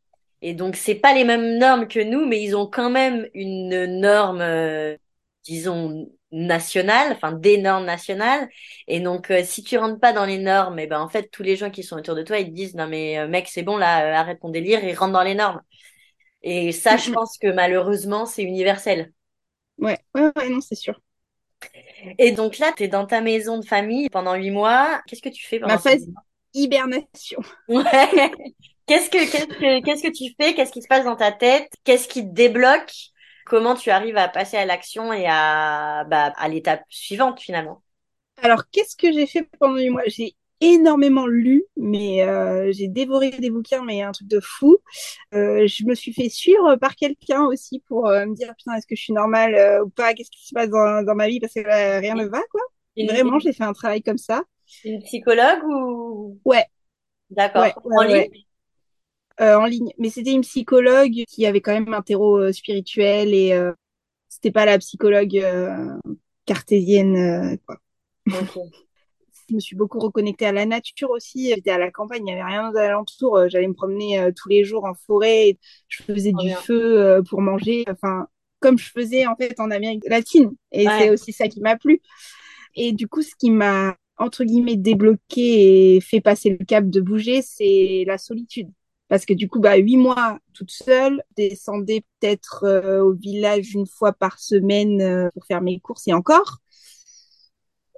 Speaker 1: Et donc, c'est pas les mêmes normes que nous, mais ils ont quand même une norme, euh, disons, nationale, enfin des normes nationales. Et donc, euh, si tu rentres pas dans les normes, et ben en fait, tous les gens qui sont autour de toi, ils te disent, non mais euh, mec, c'est bon là, euh, arrête ton délire et rentre dans les normes. Et ça, je pense que malheureusement, c'est universel.
Speaker 2: Ouais, ouais, ouais, non, c'est sûr.
Speaker 1: Et donc là, t'es dans ta maison de famille pendant huit mois. Qu'est-ce que tu fais pendant
Speaker 2: Ma phase hibernation. (laughs)
Speaker 1: Ouais. Qu'est-ce que, qu'est-ce que, qu'est-ce que tu fais? Qu'est-ce qui se passe dans ta tête? Qu'est-ce qui te débloque? Comment tu arrives à passer à l'action et à, bah, à l'étape suivante finalement?
Speaker 2: Alors, qu'est-ce que j'ai fait pendant huit mois? J'ai énormément lu, mais euh, j'ai dévoré des bouquins, mais un truc de fou. Euh, je me suis fait suivre par quelqu'un aussi pour euh, me dire, putain, est-ce que je suis normale ou pas? Qu'est-ce qui se passe dans, dans ma vie? Parce que là, rien ne va, quoi.
Speaker 1: Une,
Speaker 2: Vraiment, j'ai fait un travail comme ça.
Speaker 1: une psychologue ou?
Speaker 2: Ouais, ouais,
Speaker 1: D'accord. En
Speaker 2: ouais,
Speaker 1: ligne?
Speaker 2: ouais. Euh, en ligne. Mais c'était une psychologue qui avait quand même un terreau euh, spirituel et euh, c'était pas la psychologue cartésienne, quoi. (laughs) Je me suis beaucoup reconnectée à la nature aussi. J'étais à la campagne, il n'y avait rien aux alentours. J'allais me promener tous les jours en forêt. Je faisais du
Speaker 1: bien.
Speaker 2: feu pour manger. Enfin, comme je faisais en fait en Amérique latine. Et c'est aussi ça qui m'a plu. Et du coup, ce qui m'a entre guillemets débloqué et fait passer le cap de bouger, c'est la solitude. Parce que du coup, bah, huit mois toute seule, descendais peut-être euh, au village une fois par semaine euh, pour faire mes courses et encore.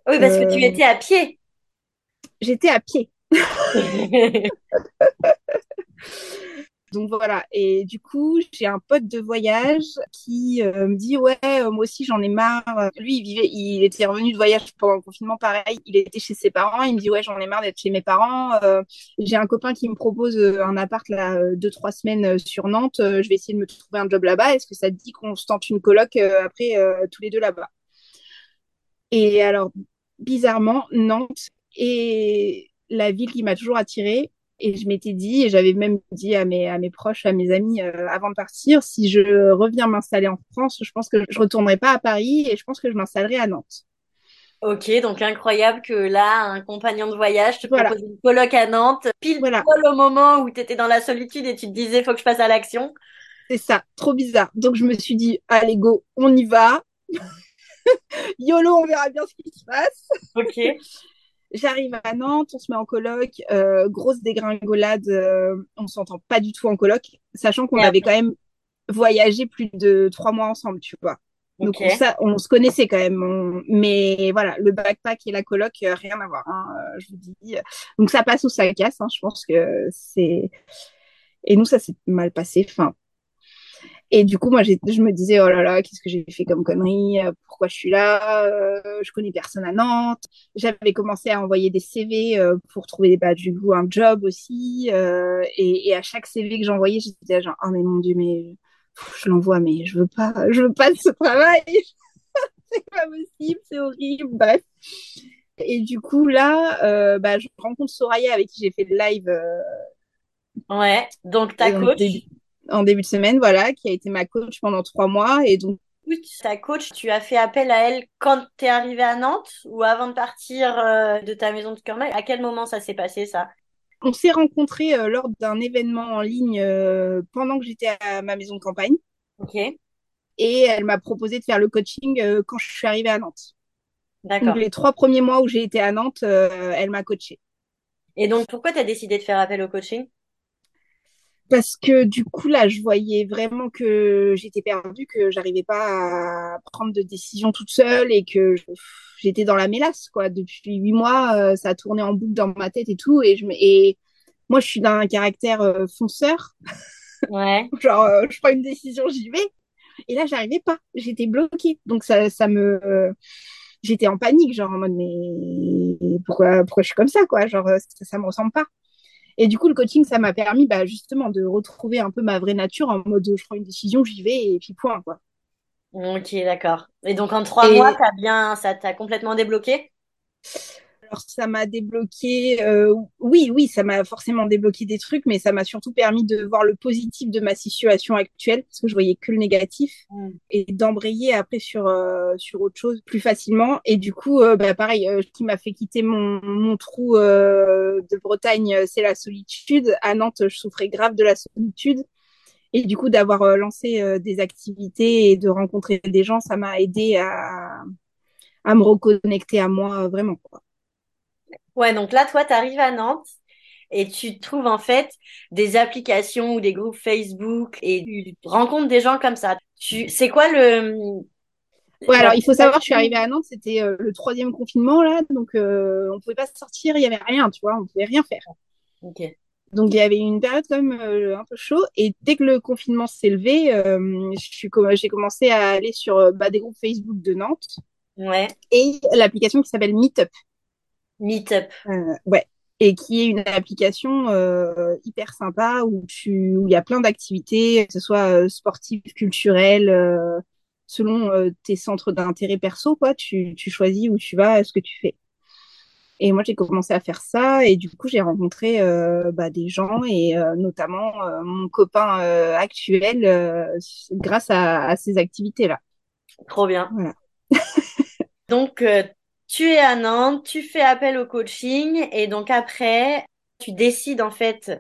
Speaker 1: Oui, parce que tu
Speaker 2: Euh,
Speaker 1: étais à pied.
Speaker 2: j'étais à pied. (laughs) Donc voilà, et du coup, j'ai un pote de voyage qui euh, me dit ouais, euh, moi aussi j'en ai marre. Lui, il vivait, il était revenu de voyage pendant le confinement, pareil. Il était chez ses parents. Il me dit ouais, j'en ai marre d'être chez mes parents. Euh, j'ai un copain qui me propose un appart là deux trois semaines sur Nantes. Je vais essayer de me trouver un job là-bas. Est-ce que ça te dit qu'on se tente une coloc après tous les deux là-bas? Et alors bizarrement, Nantes est la ville qui m'a toujours attirée. Et je m'étais dit, et j'avais même dit à mes, à mes proches, à mes amis euh, avant de partir, si je reviens m'installer en France, je pense que je retournerai pas à Paris et je pense que je m'installerai à Nantes.
Speaker 1: Ok, donc incroyable que là, un compagnon de voyage te
Speaker 2: Voilà,
Speaker 1: propose une coloc à Nantes, pile
Speaker 2: voilà,
Speaker 1: poil au moment où tu étais dans la solitude et tu te disais, faut que je passe à l'action.
Speaker 2: c'est ça, trop bizarre. Donc je me suis dit, allez go, on y va, (laughs) YOLO, on verra bien ce qui se passe.
Speaker 1: Ok. (laughs)
Speaker 2: J'arrive à Nantes, on se met en coloc, euh, grosse dégringolade, euh, on s'entend pas du tout en coloc, sachant qu'on avait quand même voyagé plus de trois mois ensemble, tu vois. Donc
Speaker 1: Ok.
Speaker 2: ça, on se connaissait quand même, on- mais voilà, le backpack et la coloc, euh, rien à voir, hein, euh, je vous dis. Donc ça passe ou ça casse, hein, je pense que c'est. Et nous, ça s'est mal passé. Enfin, et du coup, moi, je me disais, oh là là, qu'est-ce que j'ai fait comme connerie? Euh, Pourquoi je suis là? Euh, Je connais personne à Nantes. J'avais commencé à envoyer des CV euh, pour trouver bah, du coup un job aussi. euh, et, et à chaque CV que j'envoyais, j'étais genre, oh mais mon Dieu, mais pff, je l'envoie, mais je veux pas, je veux pas de ce travail. (laughs) c'est pas possible, c'est horrible. Bref. Et du coup, là, bah, je rencontre Soraya avec qui j'ai fait le live
Speaker 1: Ouais. Donc ta coach,
Speaker 2: début, en début de semaine, voilà, qui a été ma coach pendant trois mois. Et donc,
Speaker 1: ta coach, tu as fait appel à elle quand t'es arrivé à Nantes ou avant de partir euh, de ta maison de Cormeil. À quel moment ça s'est passé ça?
Speaker 2: on s'est rencontrés euh, lors d'un événement en ligne euh, pendant que j'étais à ma maison de campagne.
Speaker 1: Ok.
Speaker 2: Et elle m'a proposé de faire le coaching quand je suis arrivée à Nantes. Donc,
Speaker 1: D'accord.
Speaker 2: les trois premiers mois où j'ai été à Nantes, elle m'a coachée.
Speaker 1: Et donc pourquoi t'as décidé de faire appel au coaching?
Speaker 2: Parce que du coup, là, je voyais vraiment que j'étais perdue, que j'arrivais pas à prendre de décision toute seule et que j'étais dans la mélasse, quoi. Depuis huit mois, euh, ça a tourné en boucle dans ma tête et tout. Et, je, me- et moi, je suis d'un caractère euh, fonceur.
Speaker 1: Ouais. (laughs)
Speaker 2: Genre, euh, je prends une décision, j'y vais. Et là, j'arrivais pas. J'étais bloquée. Donc, ça, ça me. J'étais en panique, genre en mode, mais pourquoi, pourquoi je suis comme ça, quoi? Genre, ça, ça me ressemble pas. Et du coup, le coaching, ça m'a permis bah, justement de retrouver un peu ma vraie nature en mode je prends une décision, j'y vais et puis point, quoi.
Speaker 1: Ok, d'accord. Et donc en trois mois, bien, ça t'a complètement débloqué?
Speaker 2: Alors, ça m'a débloqué. euh, oui, oui, ça m'a forcément débloqué des trucs, mais ça m'a surtout permis de voir le positif de ma situation actuelle parce que je voyais que le négatif
Speaker 1: Mm.
Speaker 2: et d'embrayer après sur euh, sur autre chose plus facilement. Et du coup, euh, bah, pareil, euh, ce qui m'a fait quitter mon, mon trou euh, de Bretagne, c'est la solitude. À Nantes, je souffrais grave de la solitude. Et du coup, d'avoir lancé des activités et de rencontrer des gens, ça m'a aidé à, à me reconnecter à moi vraiment. Quoi.
Speaker 1: Ouais, donc là, toi, t'arrives à Nantes et tu trouves en fait des applications ou des groupes Facebook et tu rencontres des gens comme ça. Tu, c'est quoi le,
Speaker 2: Ouais, alors il faut savoir, je suis arrivée à Nantes, c'était euh, le troisième confinement là, donc euh, on pouvait pas sortir, il y avait rien, tu vois, on pouvait rien faire.
Speaker 1: Ok.
Speaker 2: Donc il y avait une période quand même euh, un peu chaud, et dès que le confinement s'est levé, euh, j'ai commencé à aller sur bah, des groupes Facebook de Nantes
Speaker 1: Ouais.
Speaker 2: et l'application qui s'appelle Meetup.
Speaker 1: Meetup.
Speaker 2: Euh, ouais. Et qui est une application euh, hyper sympa où tu où il y a plein d'activités, que ce soit euh, sportives, culturelles, euh, selon euh, tes centres d'intérêt perso, quoi. Tu, tu choisis où tu vas, ce que tu fais. Et moi, j'ai commencé à faire ça et du coup, j'ai rencontré euh, bah, des gens et euh, notamment euh, mon copain euh, actuel euh, grâce à, à ces activités-là.
Speaker 1: Trop bien.
Speaker 2: Voilà. (laughs)
Speaker 1: Donc, euh, tu es à Nantes, tu fais appel au coaching et donc après, tu décides en fait,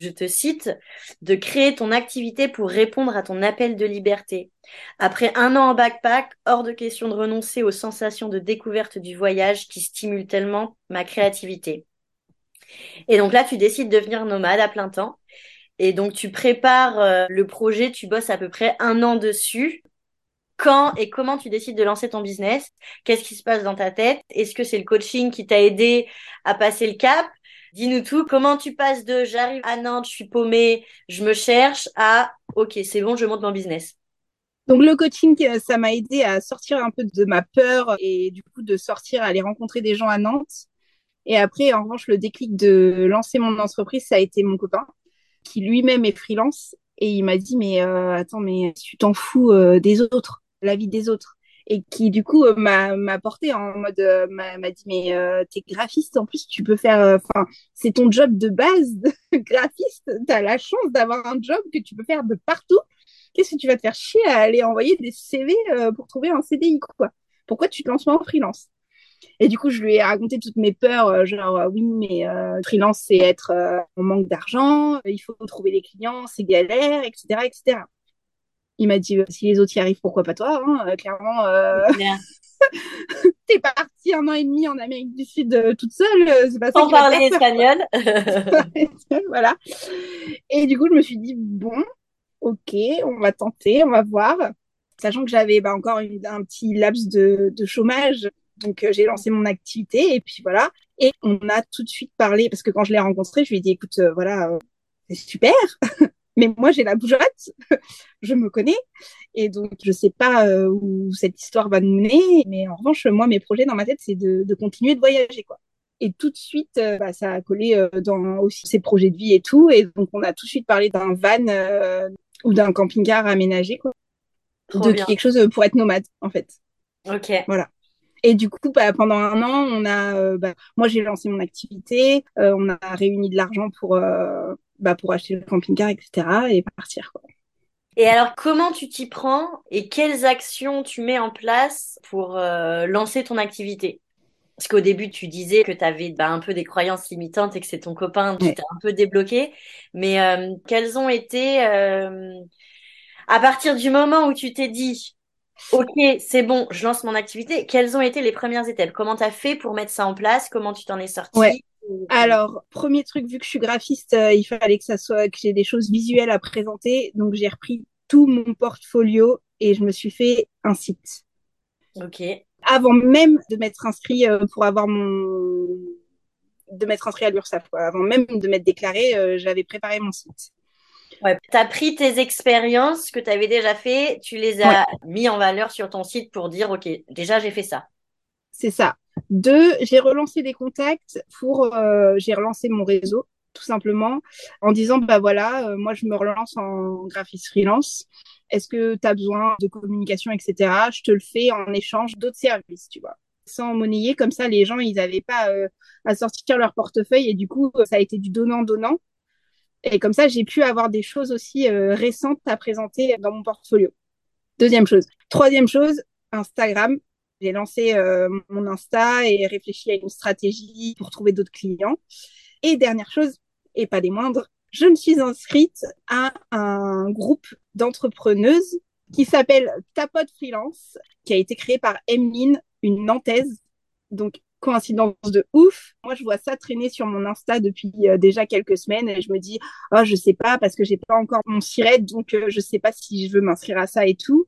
Speaker 1: je te cite, de créer ton activité pour répondre à ton appel de liberté. Après un an en backpack, hors de question de renoncer aux sensations de découverte du voyage qui stimulent tellement ma créativité. Et donc là, tu décides de devenir nomade à plein temps. Et donc, tu prépares euh, le projet, tu bosses à peu près un an dessus. Quand et comment tu décides de lancer ton business Qu'est-ce qui se passe dans ta tête Est-ce que c'est le coaching qui t'a aidé à passer le cap? Dis-nous tout. Comment tu passes de j'arrive à Nantes, je suis paumée, je me cherche à ok, c'est bon, je monte mon business.
Speaker 2: Donc le coaching, euh, ça m'a aidé à sortir un peu de ma peur et du coup de sortir, aller rencontrer des gens à Nantes. Et après, en revanche, le déclic de lancer mon entreprise, ça a été mon copain qui lui-même est freelance et il m'a dit mais euh, attends mais tu t'en fous euh, des autres, la vie des autres et qui du coup euh, m'a m'a porté en mode euh, m'a dit mais euh, t'es graphiste en plus tu peux faire enfin c'est ton job de base de (laughs) graphiste t'as la chance d'avoir un job que tu peux faire de partout qu'est-ce que tu vas te faire chier à aller envoyer des CV pour trouver un CDI quoi? Pourquoi tu te lances pas en freelance? Et du coup, je lui ai raconté toutes mes peurs, genre oui, mais freelance, c'est être en manque d'argent, il faut trouver des clients, c'est galère, etc., etc. Il m'a dit si les autres y arrivent, pourquoi pas toi hein Clairement, euh... (laughs) t'es partie un an et demi en Amérique du Sud euh, toute seule. Euh, c'est pas
Speaker 1: Sans parler espagnol. (laughs)
Speaker 2: voilà. Et du coup, je me suis dit bon, ok, on va tenter, on va voir. Sachant que j'avais bah, encore un petit laps de, de chômage, donc euh, j'ai lancé mon activité et puis voilà. Et on a tout de suite parlé parce que quand je l'ai rencontré, je lui ai dit écoute, voilà, c'est super. (laughs) Mais moi, j'ai la bougeotte, (laughs) je me connais, et donc je sais pas euh, où cette histoire va nous mener. Mais en revanche, moi, mes projets dans ma tête, c'est de, de, continuer de voyager, quoi. Et tout de suite, euh, bah, ça a collé euh, dans aussi ses projets de vie et tout. Et donc, on a tout de suite parlé d'un van ou d'un camping-car aménagé, quoi. de quelque chose pour être nomade, en fait.
Speaker 1: Ok.
Speaker 2: Voilà. Et du coup, bah, pendant un an, on a, bah, moi j'ai lancé mon activité, on a réuni de l'argent pour bah, pour acheter le camping-car, etc. et partir. Quoi.
Speaker 1: Et alors, comment tu t'y prends et quelles actions tu mets en place pour euh, lancer ton activité? Parce qu'au début, tu disais que tu avais bah, un peu des croyances limitantes et que c'est ton copain qui t'a un peu débloqué. Mais euh, quelles ont été, euh, à partir du moment où tu t'es dit, OK, c'est bon, je lance mon activité, quelles ont été les premières étapes? Comment tu as fait pour mettre ça en place? Comment tu t'en es sorti
Speaker 2: alors, premier truc, vu que je suis graphiste, euh, il fallait que ça soit que j'ai des choses visuelles à présenter. Donc, j'ai repris tout mon portfolio et je me suis fait un site.
Speaker 1: Ok.
Speaker 2: Avant même de m'être inscrit euh, pour avoir mon de m'être inscrit à l'URSSAF, avant même de m'être déclaré, euh, j'avais préparé mon site.
Speaker 1: Ouais. Tu as pris tes expériences que tu avais déjà fait, tu les as mis en valeur sur ton site pour dire, OK, déjà j'ai fait ça.
Speaker 2: C'est ça. Deux, j'ai relancé des contacts pour, euh, j'ai relancé mon réseau tout simplement en disant bah voilà, euh, moi je me relance en graphiste freelance. Est-ce que tu as besoin de communication, etc. Je te le fais en échange d'autres services, tu vois. Sans monnayer, comme ça, les gens, ils n'avaient pas euh, à sortir leur portefeuille et du coup, ça a été du donnant-donnant. Et comme ça, j'ai pu avoir des choses aussi récentes à présenter dans mon portfolio. Deuxième chose. Troisième chose, Instagram. J'ai lancé euh, mon Insta et réfléchi à une stratégie pour trouver d'autres clients. Et dernière chose, et pas des moindres, je me suis inscrite à un groupe d'entrepreneuses qui s'appelle Tapote Freelance, qui a été créé par Emeline, une Nantaise. Donc, coïncidence de ouf. Moi, je vois ça traîner sur mon Insta depuis euh, déjà quelques semaines et je me dis, oh, je sais pas parce que j'ai pas encore mon siret, donc euh, je sais pas si je veux m'inscrire à ça et tout.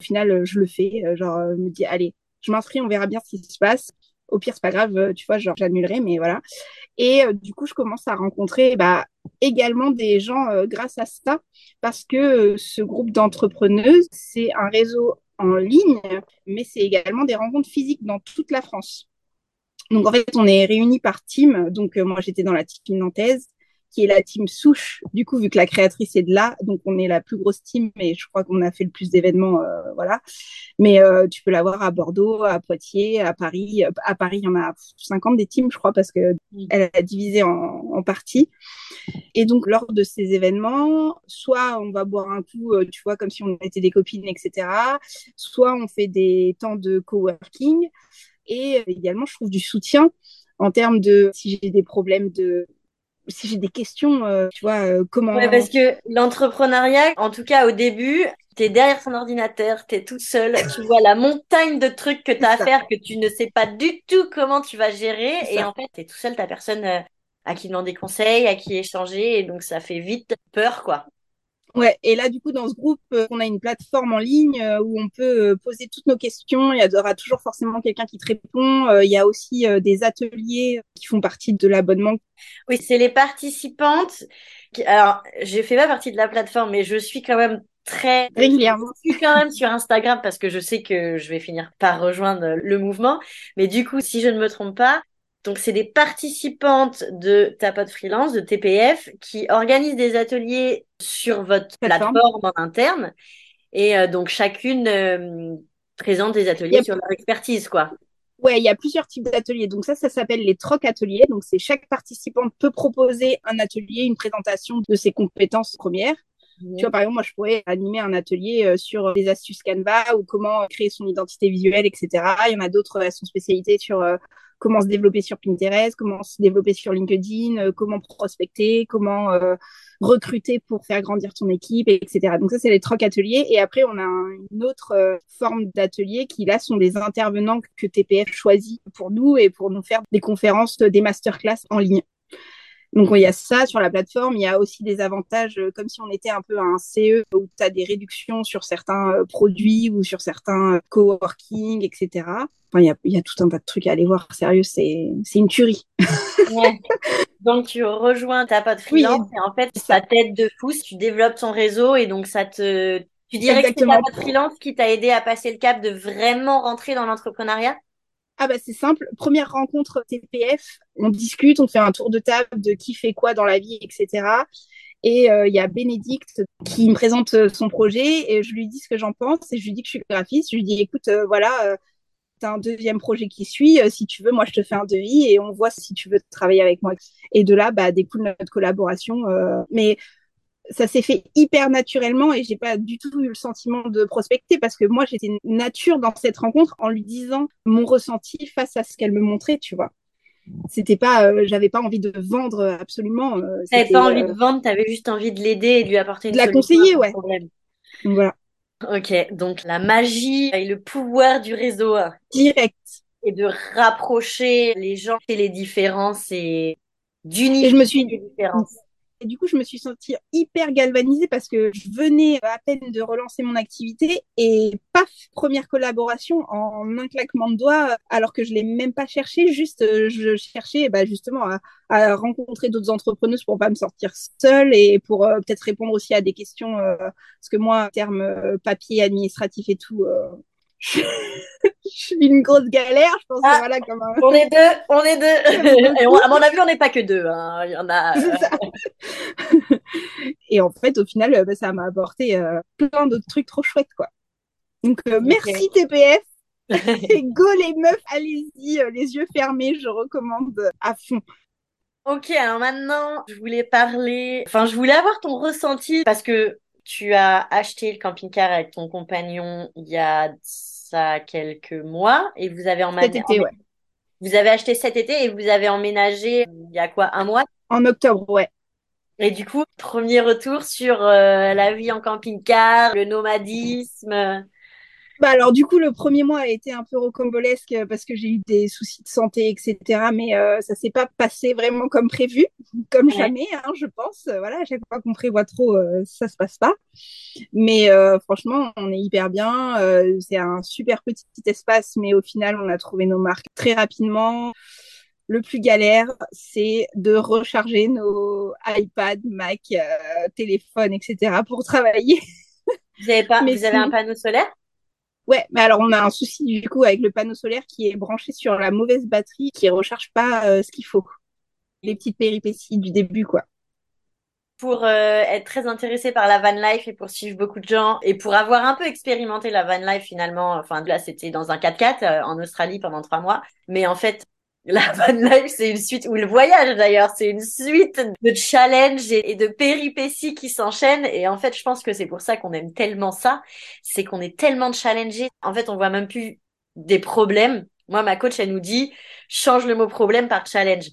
Speaker 2: Au final, je le fais. genre, je me dis, allez, je m'inscris, on verra bien ce qui se passe. Au pire, c'est pas grave, euh, tu vois, genre j'annulerai, mais voilà. Et euh, du coup, je commence à rencontrer bah, également des gens euh, grâce à ça, parce que ce groupe d'entrepreneuses, c'est un réseau en ligne, mais c'est également des rencontres physiques dans toute la France. Donc en fait, on est réunis par team. Donc moi, j'étais dans la team nantaise qui est la team souche. Du coup, vu que la créatrice est de là, donc on est la plus grosse team, et je crois qu'on a fait le plus d'événements, euh, voilà. Mais euh, tu peux l'avoir à Bordeaux, à Poitiers, à Paris. À Paris, il y en a 50 des teams, je crois, parce que elle a divisé en, en parties. Et donc, lors de ces événements, soit on va boire un coup, euh, tu vois, comme si on était des copines, etc. Soit on fait des temps de coworking. Et également, je trouve du soutien en termes de si j'ai des problèmes de si j'ai des questions, euh, tu vois, euh, comment.
Speaker 1: Ouais, parce que l'entrepreneuriat, en tout cas au début, tu es derrière ton ordinateur, tu es toute seule, (laughs) tu vois la montagne de trucs que tu as à faire que tu ne sais pas du tout comment tu vas gérer. Et en fait, tu es tout seul, tu personne euh, à qui demander conseil, à qui échanger. Et donc, ça fait vite peur, quoi.
Speaker 2: Ouais, et là, du coup, dans ce groupe, euh, on a une plateforme en ligne euh, où on peut euh, poser toutes nos questions. Il y aura toujours forcément quelqu'un qui te répond. Il y a aussi des ateliers qui font partie de l'abonnement.
Speaker 1: Oui, c'est les participantes. Qui... Alors, je fais pas partie de la plateforme, mais je suis quand même très
Speaker 2: régulièrement.
Speaker 1: Je suis quand même sur Instagram parce que je sais que je vais finir par rejoindre le mouvement. Mais du coup, si je ne me trompe pas, donc, c'est des participantes de Tapote Freelance, de TPF, qui organisent des ateliers sur votre plateforme, en interne. Et euh, donc, chacune euh, présente des ateliers sur leur expertise, quoi.
Speaker 2: Ouais, il y a plusieurs types d'ateliers. Donc ça, ça s'appelle les troc ateliers. Donc c'est chaque participant peut proposer un atelier, une présentation de ses compétences premières. Tu vois, par exemple, moi, je pourrais animer un atelier euh, sur les astuces Canva ou comment créer son identité visuelle, etc. Il y en a d'autres, elles sont spécialisées sur comment se développer sur Pinterest, comment se développer sur LinkedIn, comment prospecter, comment recruter pour faire grandir ton équipe, etc. Donc ça, c'est les troc ateliers. Et après, on a une autre forme d'atelier qui, là, sont des intervenants que TPF choisit pour nous et pour nous faire des conférences, des masterclass en ligne. Donc, il y a ça sur la plateforme. Il y a aussi des avantages, euh, comme si on était un peu un CE où tu as des réductions sur certains euh, produits ou sur certains euh, coworking, etc. Enfin, il y a, y a, tout un tas de trucs à aller voir. Sérieux, c'est, c'est une tuerie.
Speaker 1: Ouais. (laughs) Donc, tu rejoins ta pote freelance et en fait, ça t'aide de fou. Tu développes ton réseau et donc ça te... Tu dirais que c'est ta pote freelance qui t'a aidé à passer le cap de vraiment rentrer dans l'entrepreneuriat?
Speaker 2: Ah bah c'est simple, première rencontre TPF, on discute, on fait un tour de table de qui fait quoi dans la vie, etc. Et euh, il y a Bénédicte qui me présente euh, son projet et je lui dis ce que j'en pense et je lui dis que je suis graphiste. Je lui dis écoute, euh, voilà, euh, t'as un deuxième projet qui suit. si tu veux, moi je te fais un devis et on voit si tu veux travailler avec moi. Et de là, bah découle notre collaboration. mais ça s'est fait hyper naturellement et j'ai pas du tout eu le sentiment de prospecter parce que moi j'étais nature dans cette rencontre en lui disant mon ressenti face à ce qu'elle me montrait, tu vois. C'était pas, euh, j'avais pas envie de vendre absolument.
Speaker 1: Euh, t'avais pas envie de euh, vendre, t'avais juste envie de l'aider et de lui apporter une
Speaker 2: de la conseiller, ouais. voilà.
Speaker 1: Ok, donc la magie et le pouvoir du réseau.
Speaker 2: Direct.
Speaker 1: Et de rapprocher les gens et les différences et d'unifier
Speaker 2: je me suis...
Speaker 1: les différences.
Speaker 2: Et du coup, je me suis sentie hyper galvanisée parce que je venais à peine de relancer mon activité et paf, première collaboration en un claquement de doigts, alors que je l'ai même pas cherché. Juste, euh, je cherchais bah, justement à, à rencontrer d'autres entrepreneuses pour pas me sortir seule et pour euh, peut-être répondre aussi à des questions. Euh, parce que moi, terme papier administratif et tout, (laughs) je suis une grosse galère, je pense.
Speaker 1: Ah,
Speaker 2: voilà, comme
Speaker 1: On est deux, on est deux. (laughs) Et à mon avis, on n'est pas que deux. Hein. Il y en a. (laughs)
Speaker 2: Euh, et en fait, au final, euh, bah, ça m'a apporté euh, plein d'autres trucs trop chouettes, quoi. Donc, merci TPF. go les meufs, allez-y, les yeux fermés, je recommande à fond.
Speaker 1: Ok, alors maintenant, je voulais parler, enfin, je voulais avoir ton ressenti parce que tu as acheté le camping-car avec ton compagnon il y a ça quelques mois et vous avez emménagé.
Speaker 2: Cet été, ouais.
Speaker 1: Vous avez acheté cet été et vous avez emménagé il y a quoi, un mois?
Speaker 2: En octobre, ouais.
Speaker 1: Et du coup, premier retour sur euh, la vie en camping-car, le nomadisme.
Speaker 2: Bah alors du coup le premier mois a été un peu rocambolesque euh, parce que j'ai eu des soucis de santé etc mais euh, ça s'est pas passé vraiment comme prévu (laughs) comme jamais hein, je pense voilà à chaque fois qu'on prévoit trop euh, ça se passe pas mais euh, franchement on est hyper bien c'est un super petit espace mais au final on a trouvé nos marques très rapidement le plus galère, c'est de recharger nos iPad, Mac, téléphone, etc. pour travailler. (laughs)
Speaker 1: Vous avez pas, vous avez un panneau solaire?
Speaker 2: Ouais, mais alors on a un souci du coup avec le panneau solaire qui est branché sur la mauvaise batterie qui recharge pas euh, ce qu'il faut. Les petites péripéties du début, quoi.
Speaker 1: Pour euh, être très intéressé par la van life et pour suivre beaucoup de gens et pour avoir un peu expérimenté la van life finalement, enfin là c'était dans un 4x4 euh, en Australie pendant trois mois, mais en fait la van life, c'est une suite, ou le voyage d'ailleurs, c'est une suite de challenges et, de péripéties qui s'enchaînent. Et en fait, je pense que c'est pour ça qu'on aime tellement ça, c'est qu'on est tellement challengé. En fait, on voit même plus des problèmes. Moi, ma coach, elle nous dit, change le mot problème par challenge.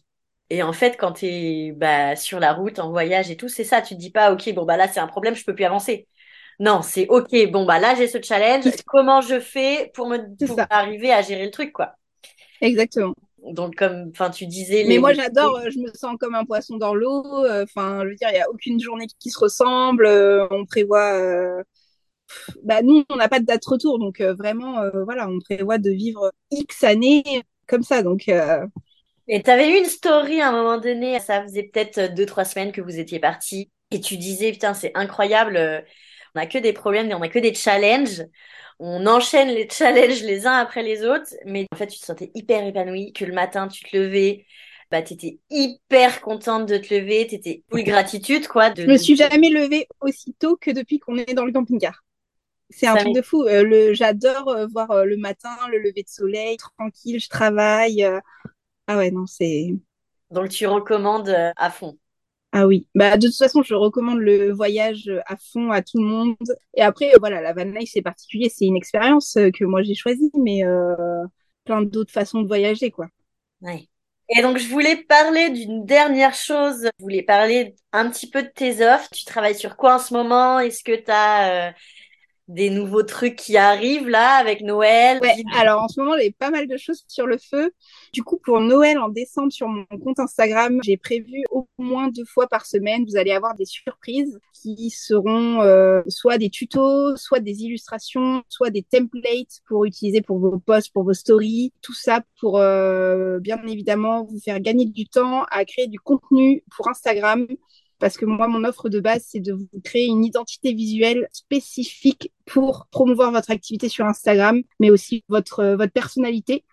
Speaker 1: Et en fait, quand tu es bah, sur la route, en voyage et tout, c'est ça. Tu te dis pas, OK, bon, bah là, c'est un problème, je peux plus avancer. Non, c'est OK, bon, bah là, j'ai ce challenge. Comment je fais pour me pour arriver à gérer le truc, quoi?
Speaker 2: Exactement
Speaker 1: donc comme enfin tu disais
Speaker 2: mais moi j'adore euh, je me sens comme un poisson dans l'eau euh, enfin je veux dire il y a aucune journée qui se ressemble euh, on prévoit bah nous on n'a pas de date retour donc vraiment voilà on prévoit de vivre x années comme ça donc
Speaker 1: et tu avais eu une story à un moment donné ça faisait peut-être deux trois semaines que vous étiez partis et tu disais putain c'est incroyable on a que des problèmes et on a que des challenges on enchaîne les (laughs) challenges les uns après les autres, mais en fait, tu te sentais hyper épanouie, que le matin, tu te levais, bah, t'étais hyper contente de te lever, t'étais full gratitude, quoi. De,
Speaker 2: je me suis jamais levée aussi tôt que depuis qu'on est dans le camping-car. C'est un truc de fou. Euh, le, j'adore euh, voir euh, le matin, le lever de soleil, tranquille, je travaille. Ah ouais, non, c'est.
Speaker 1: Donc tu recommandes à fond.
Speaker 2: Ah oui, bah de toute façon, je recommande le voyage à fond à tout le monde. Et après, voilà, la van life c'est particulier, c'est une expérience euh, que moi j'ai choisie, mais euh, plein d'autres façons de voyager, quoi.
Speaker 1: Ouais. Et donc, je voulais parler d'une dernière chose. Je voulais parler un petit peu de tes offres. Tu travailles sur quoi en ce moment? Est-ce que tu as des nouveaux trucs qui arrivent là avec Noël
Speaker 2: Ouais, alors en ce moment, j'ai pas mal de choses sur le feu. Du coup, pour Noël en décembre sur mon compte Instagram, j'ai prévu au moins deux fois par semaine, vous allez avoir des surprises qui seront euh, soit des tutos, soit des illustrations, soit des templates pour utiliser pour vos posts, pour vos stories. Tout ça pour euh, bien évidemment vous faire gagner du temps à créer du contenu pour Instagram parce que moi, mon offre de base, c'est de vous créer une identité visuelle spécifique pour promouvoir votre activité sur Instagram, mais aussi votre, euh, votre personnalité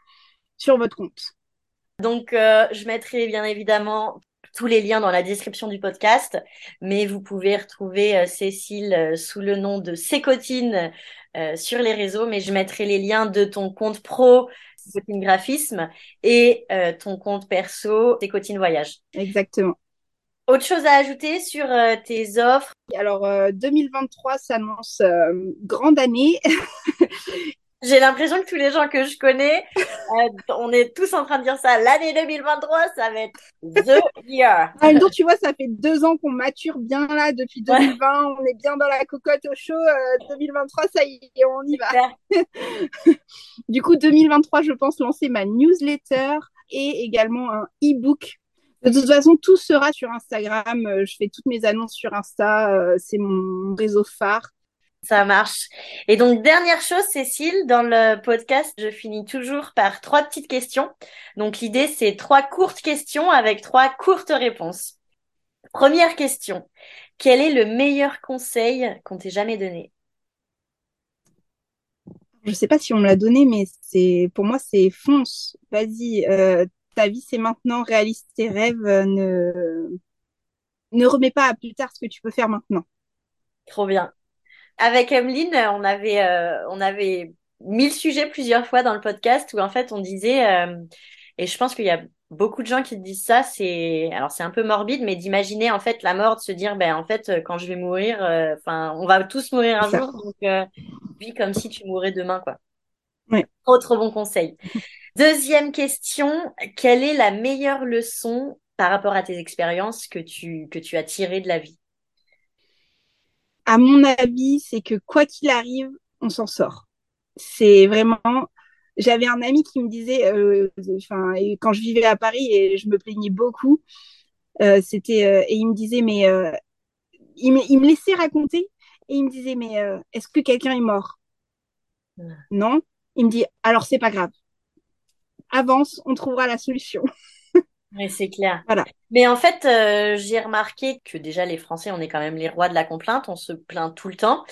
Speaker 2: sur votre compte.
Speaker 1: Donc, euh, je mettrai bien évidemment tous les liens dans la description du podcast, mais vous pouvez retrouver euh, Cécile sous le nom de Cécotine sur les réseaux, mais je mettrai les liens de ton compte pro Cécotine Graphisme et ton compte perso Cécotine Voyage.
Speaker 2: Exactement.
Speaker 1: Autre chose à ajouter sur euh, tes offres?
Speaker 2: Alors, 2023 euh, s'annonce euh, grande année. (laughs)
Speaker 1: J'ai l'impression que tous les gens que je connais, on est tous en train de dire ça. L'année 2023, ça va être the year.
Speaker 2: En même temps, tu vois, ça fait deux ans qu'on mature bien là depuis 2020. On est bien dans la cocotte au chaud. 2023, ça y est, on y va. (laughs) du coup, 2023, je pense lancer ma newsletter et également un e-book de toute façon, tout sera sur Instagram. Euh, je fais toutes mes annonces sur Insta. Euh, c'est mon réseau phare.
Speaker 1: Ça marche. Et donc, dernière chose, Cécile, dans le podcast, je finis toujours par trois petites questions. Donc, l'idée, c'est trois courtes questions avec trois courtes réponses. Première question. Quel est le meilleur conseil qu'on t'ait jamais donné?
Speaker 2: Je ne sais pas si on me l'a donné, mais c'est pour moi, c'est fonce. Vas-y, euh, ta vie c'est maintenant, réalise tes rêves, euh, ne, ne remets pas à plus tard ce que tu peux faire maintenant.
Speaker 1: Trop bien. Avec Emeline, on avait, euh, on avait mille sujets plusieurs fois dans le podcast où en fait on disait, euh, et je pense qu'il y a beaucoup de gens qui disent ça, c'est, alors c'est un peu morbide, mais d'imaginer en fait la mort, de se dire, ben en fait quand je vais mourir, enfin on va tous mourir un jour, donc vis comme si tu mourrais demain quoi. Autre bon conseil. (laughs) Deuxième question, quelle est la meilleure leçon par rapport à tes expériences que tu, que tu as tirées de la vie?
Speaker 2: À mon avis, c'est que quoi qu'il arrive, on s'en sort. C'est vraiment. J'avais un ami qui me disait, euh, enfin, quand je vivais à Paris et je me plaignais beaucoup, euh, c'était euh, et il me disait, mais il me, il, me, laissait raconter et il me disait, mais est-ce que quelqu'un est mort? Non. Il me dit, alors c'est pas grave avance, on trouvera la solution. (laughs)
Speaker 1: Oui, c'est clair.
Speaker 2: Voilà.
Speaker 1: Mais en fait, euh, j'ai remarqué que déjà les Français, on est quand même les rois de la complainte, on se plaint tout le temps.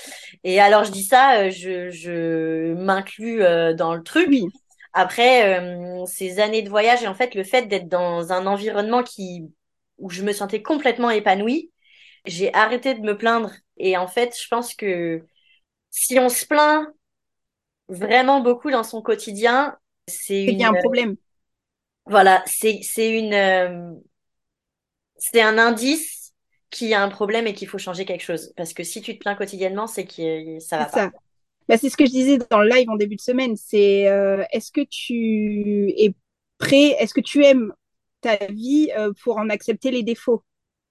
Speaker 1: Et alors je dis ça, euh, je, je m'inclus euh, dans le truc.
Speaker 2: Oui.
Speaker 1: Après ces années de voyage et en fait le fait d'être dans un environnement qui où je me sentais complètement épanouie, j'ai arrêté de me plaindre. Et en fait, je pense que si on se plaint vraiment beaucoup dans son quotidien, c'est
Speaker 2: Il y a un problème.
Speaker 1: Voilà, c'est une euh, c'est un indice qu'il y a un problème et qu'il faut changer quelque chose. Parce que si tu te plains quotidiennement, c'est que ça va pas.
Speaker 2: Bah, c'est ce que je disais dans le live en début de semaine. C'est euh, est-ce que tu es prêt, est-ce que tu aimes ta vie euh, pour en accepter les défauts?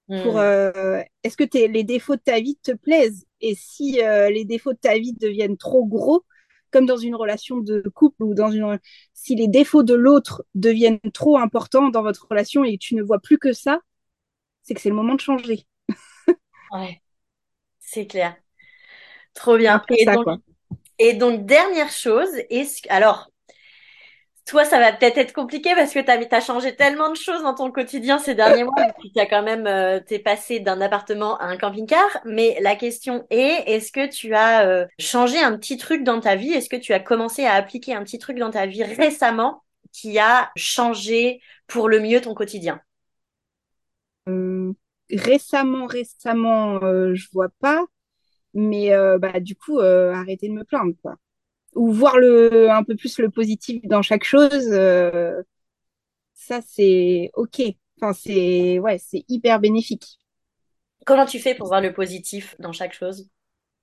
Speaker 2: Pour hmm. est-ce que les défauts de ta vie te plaisent? Et si les défauts de ta vie deviennent trop gros comme dans une relation de couple ou dans une si les défauts de l'autre deviennent trop importants dans votre relation et tu ne vois plus que ça, c'est que c'est le moment de changer. (laughs)
Speaker 1: ouais, c'est clair. Trop bien. Et, donc, et, donc, dernière chose, est-ce alors toi, ça va peut-être être compliqué parce que tu as, changé tellement de choses dans ton quotidien ces derniers mois. Et puis, as quand même, euh, t'es passé d'un appartement à un camping-car. Mais la question est, est-ce que tu as euh, changé un petit truc dans ta vie? Est-ce que tu as commencé à appliquer un petit truc dans ta vie récemment qui a changé pour le mieux ton quotidien?
Speaker 2: Euh, Récemment, récemment, je vois pas. Mais bah, du coup, arrêtez de me plaindre, quoi ou voir le un peu plus le positif dans chaque chose euh, ça c'est ok enfin c'est ouais c'est hyper bénéfique
Speaker 1: comment tu fais pour voir le positif dans chaque chose?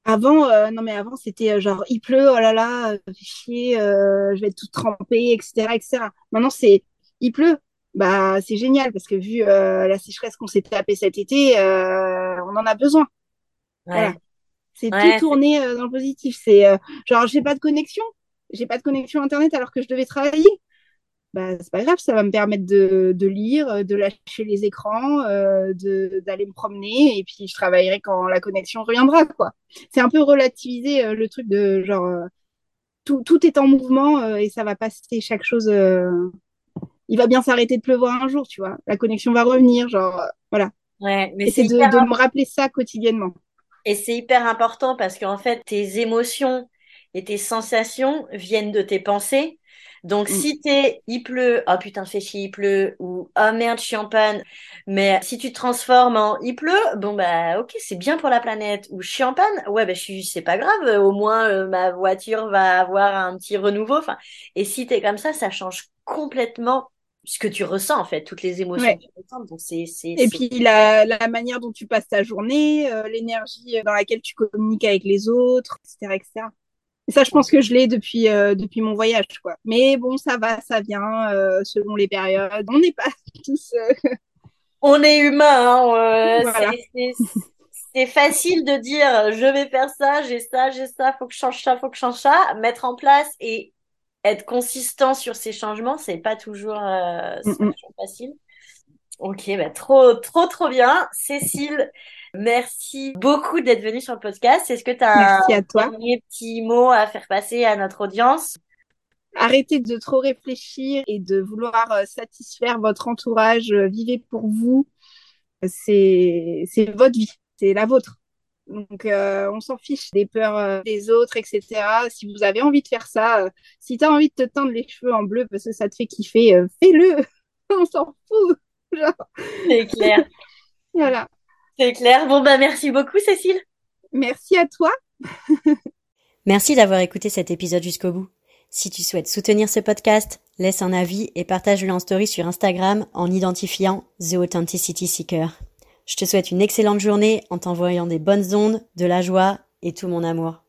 Speaker 2: Avant euh, non mais avant c'était euh, genre il pleut oh là là chier je vais être toute trempée etc etc maintenant c'est il pleut. Bah, c'est génial parce que vu euh, la sécheresse qu'on s'est tapé cet été, euh, on en a besoin.
Speaker 1: Ouais.
Speaker 2: Voilà. C'est
Speaker 1: Ouais,
Speaker 2: tout tourné euh, dans le positif. C'est euh, genre, j'ai pas de connexion. J'ai pas de connexion Internet alors que je devais travailler. Bah, c'est pas grave, ça va me permettre de, de lire, euh, de lâcher les écrans, euh, de, d'aller me promener et puis je travaillerai quand la connexion reviendra, quoi. C'est un peu relativiser euh, le truc de genre, euh, tout, tout est en mouvement euh, et ça va passer chaque chose. euh, il va bien s'arrêter de pleuvoir un jour, tu vois. La connexion va revenir, genre, euh, voilà.
Speaker 1: ouais, mais c'est
Speaker 2: de me rappeler ça quotidiennement.
Speaker 1: Et c'est hyper important parce qu'en fait, tes émotions et tes sensations viennent de tes pensées. Donc,
Speaker 2: Mm.
Speaker 1: si t'es, il pleut, oh putain, fait chier, il pleut, ou oh merde, je suis en panne. Mais si tu te transformes en il pleut, bon bah ok, c'est bien pour la planète. Ou je suis en panne, ouais bah je suis, c'est pas grave. Au moins euh, ma voiture va avoir un petit renouveau. Enfin, et si t'es comme ça, ça change complètement ce que tu ressens en fait, toutes les émotions
Speaker 2: Ouais.
Speaker 1: que tu ressens. Donc
Speaker 2: Et puis la, la manière dont tu passes ta journée, euh, l'énergie dans laquelle tu communiques avec les autres, etc., etc. Et ça, je pense que je l'ai depuis euh, depuis mon voyage, quoi. Mais bon, ça va, ça vient euh, selon les périodes. On n'est pas (laughs) tous. euh,
Speaker 1: On est humain, hein, euh, (laughs)
Speaker 2: voilà.
Speaker 1: c'est facile de dire je vais faire ça, j'ai ça, j'ai ça, faut que je change ça, faut que je change ça. Mettre en place et être consistant sur ces changements, c'est pas toujours, euh,
Speaker 2: Mm, mm.
Speaker 1: toujours facile. Ok, bah trop, trop, trop bien. Cécile, merci beaucoup d'être venue sur le podcast. Est-ce que tu as un
Speaker 2: Merci à toi.
Speaker 1: dernier petit mot à faire passer à notre audience?
Speaker 2: Arrêtez de trop réfléchir et de vouloir euh, satisfaire votre entourage. Euh, Vivez pour vous. C'est votre vie, c'est la vôtre. Donc, euh, on s'en fiche des peurs euh, des autres, etc. Si vous avez envie de faire ça, euh, si tu as envie de te teindre les cheveux en bleu parce que ça te fait kiffer, euh, fais-le. (laughs) on s'en fout. (laughs)
Speaker 1: C'est clair, (laughs)
Speaker 2: voilà.
Speaker 1: c'est clair. Bon, bah merci beaucoup, Cécile.
Speaker 2: Merci à toi.
Speaker 1: Merci d'avoir écouté cet épisode jusqu'au bout. Si tu souhaites soutenir ce podcast, laisse un avis et partage-le en story sur Instagram en identifiant The Authenticity Seeker. Je te souhaite une excellente journée en t'envoyant des bonnes ondes, de la joie et tout mon amour.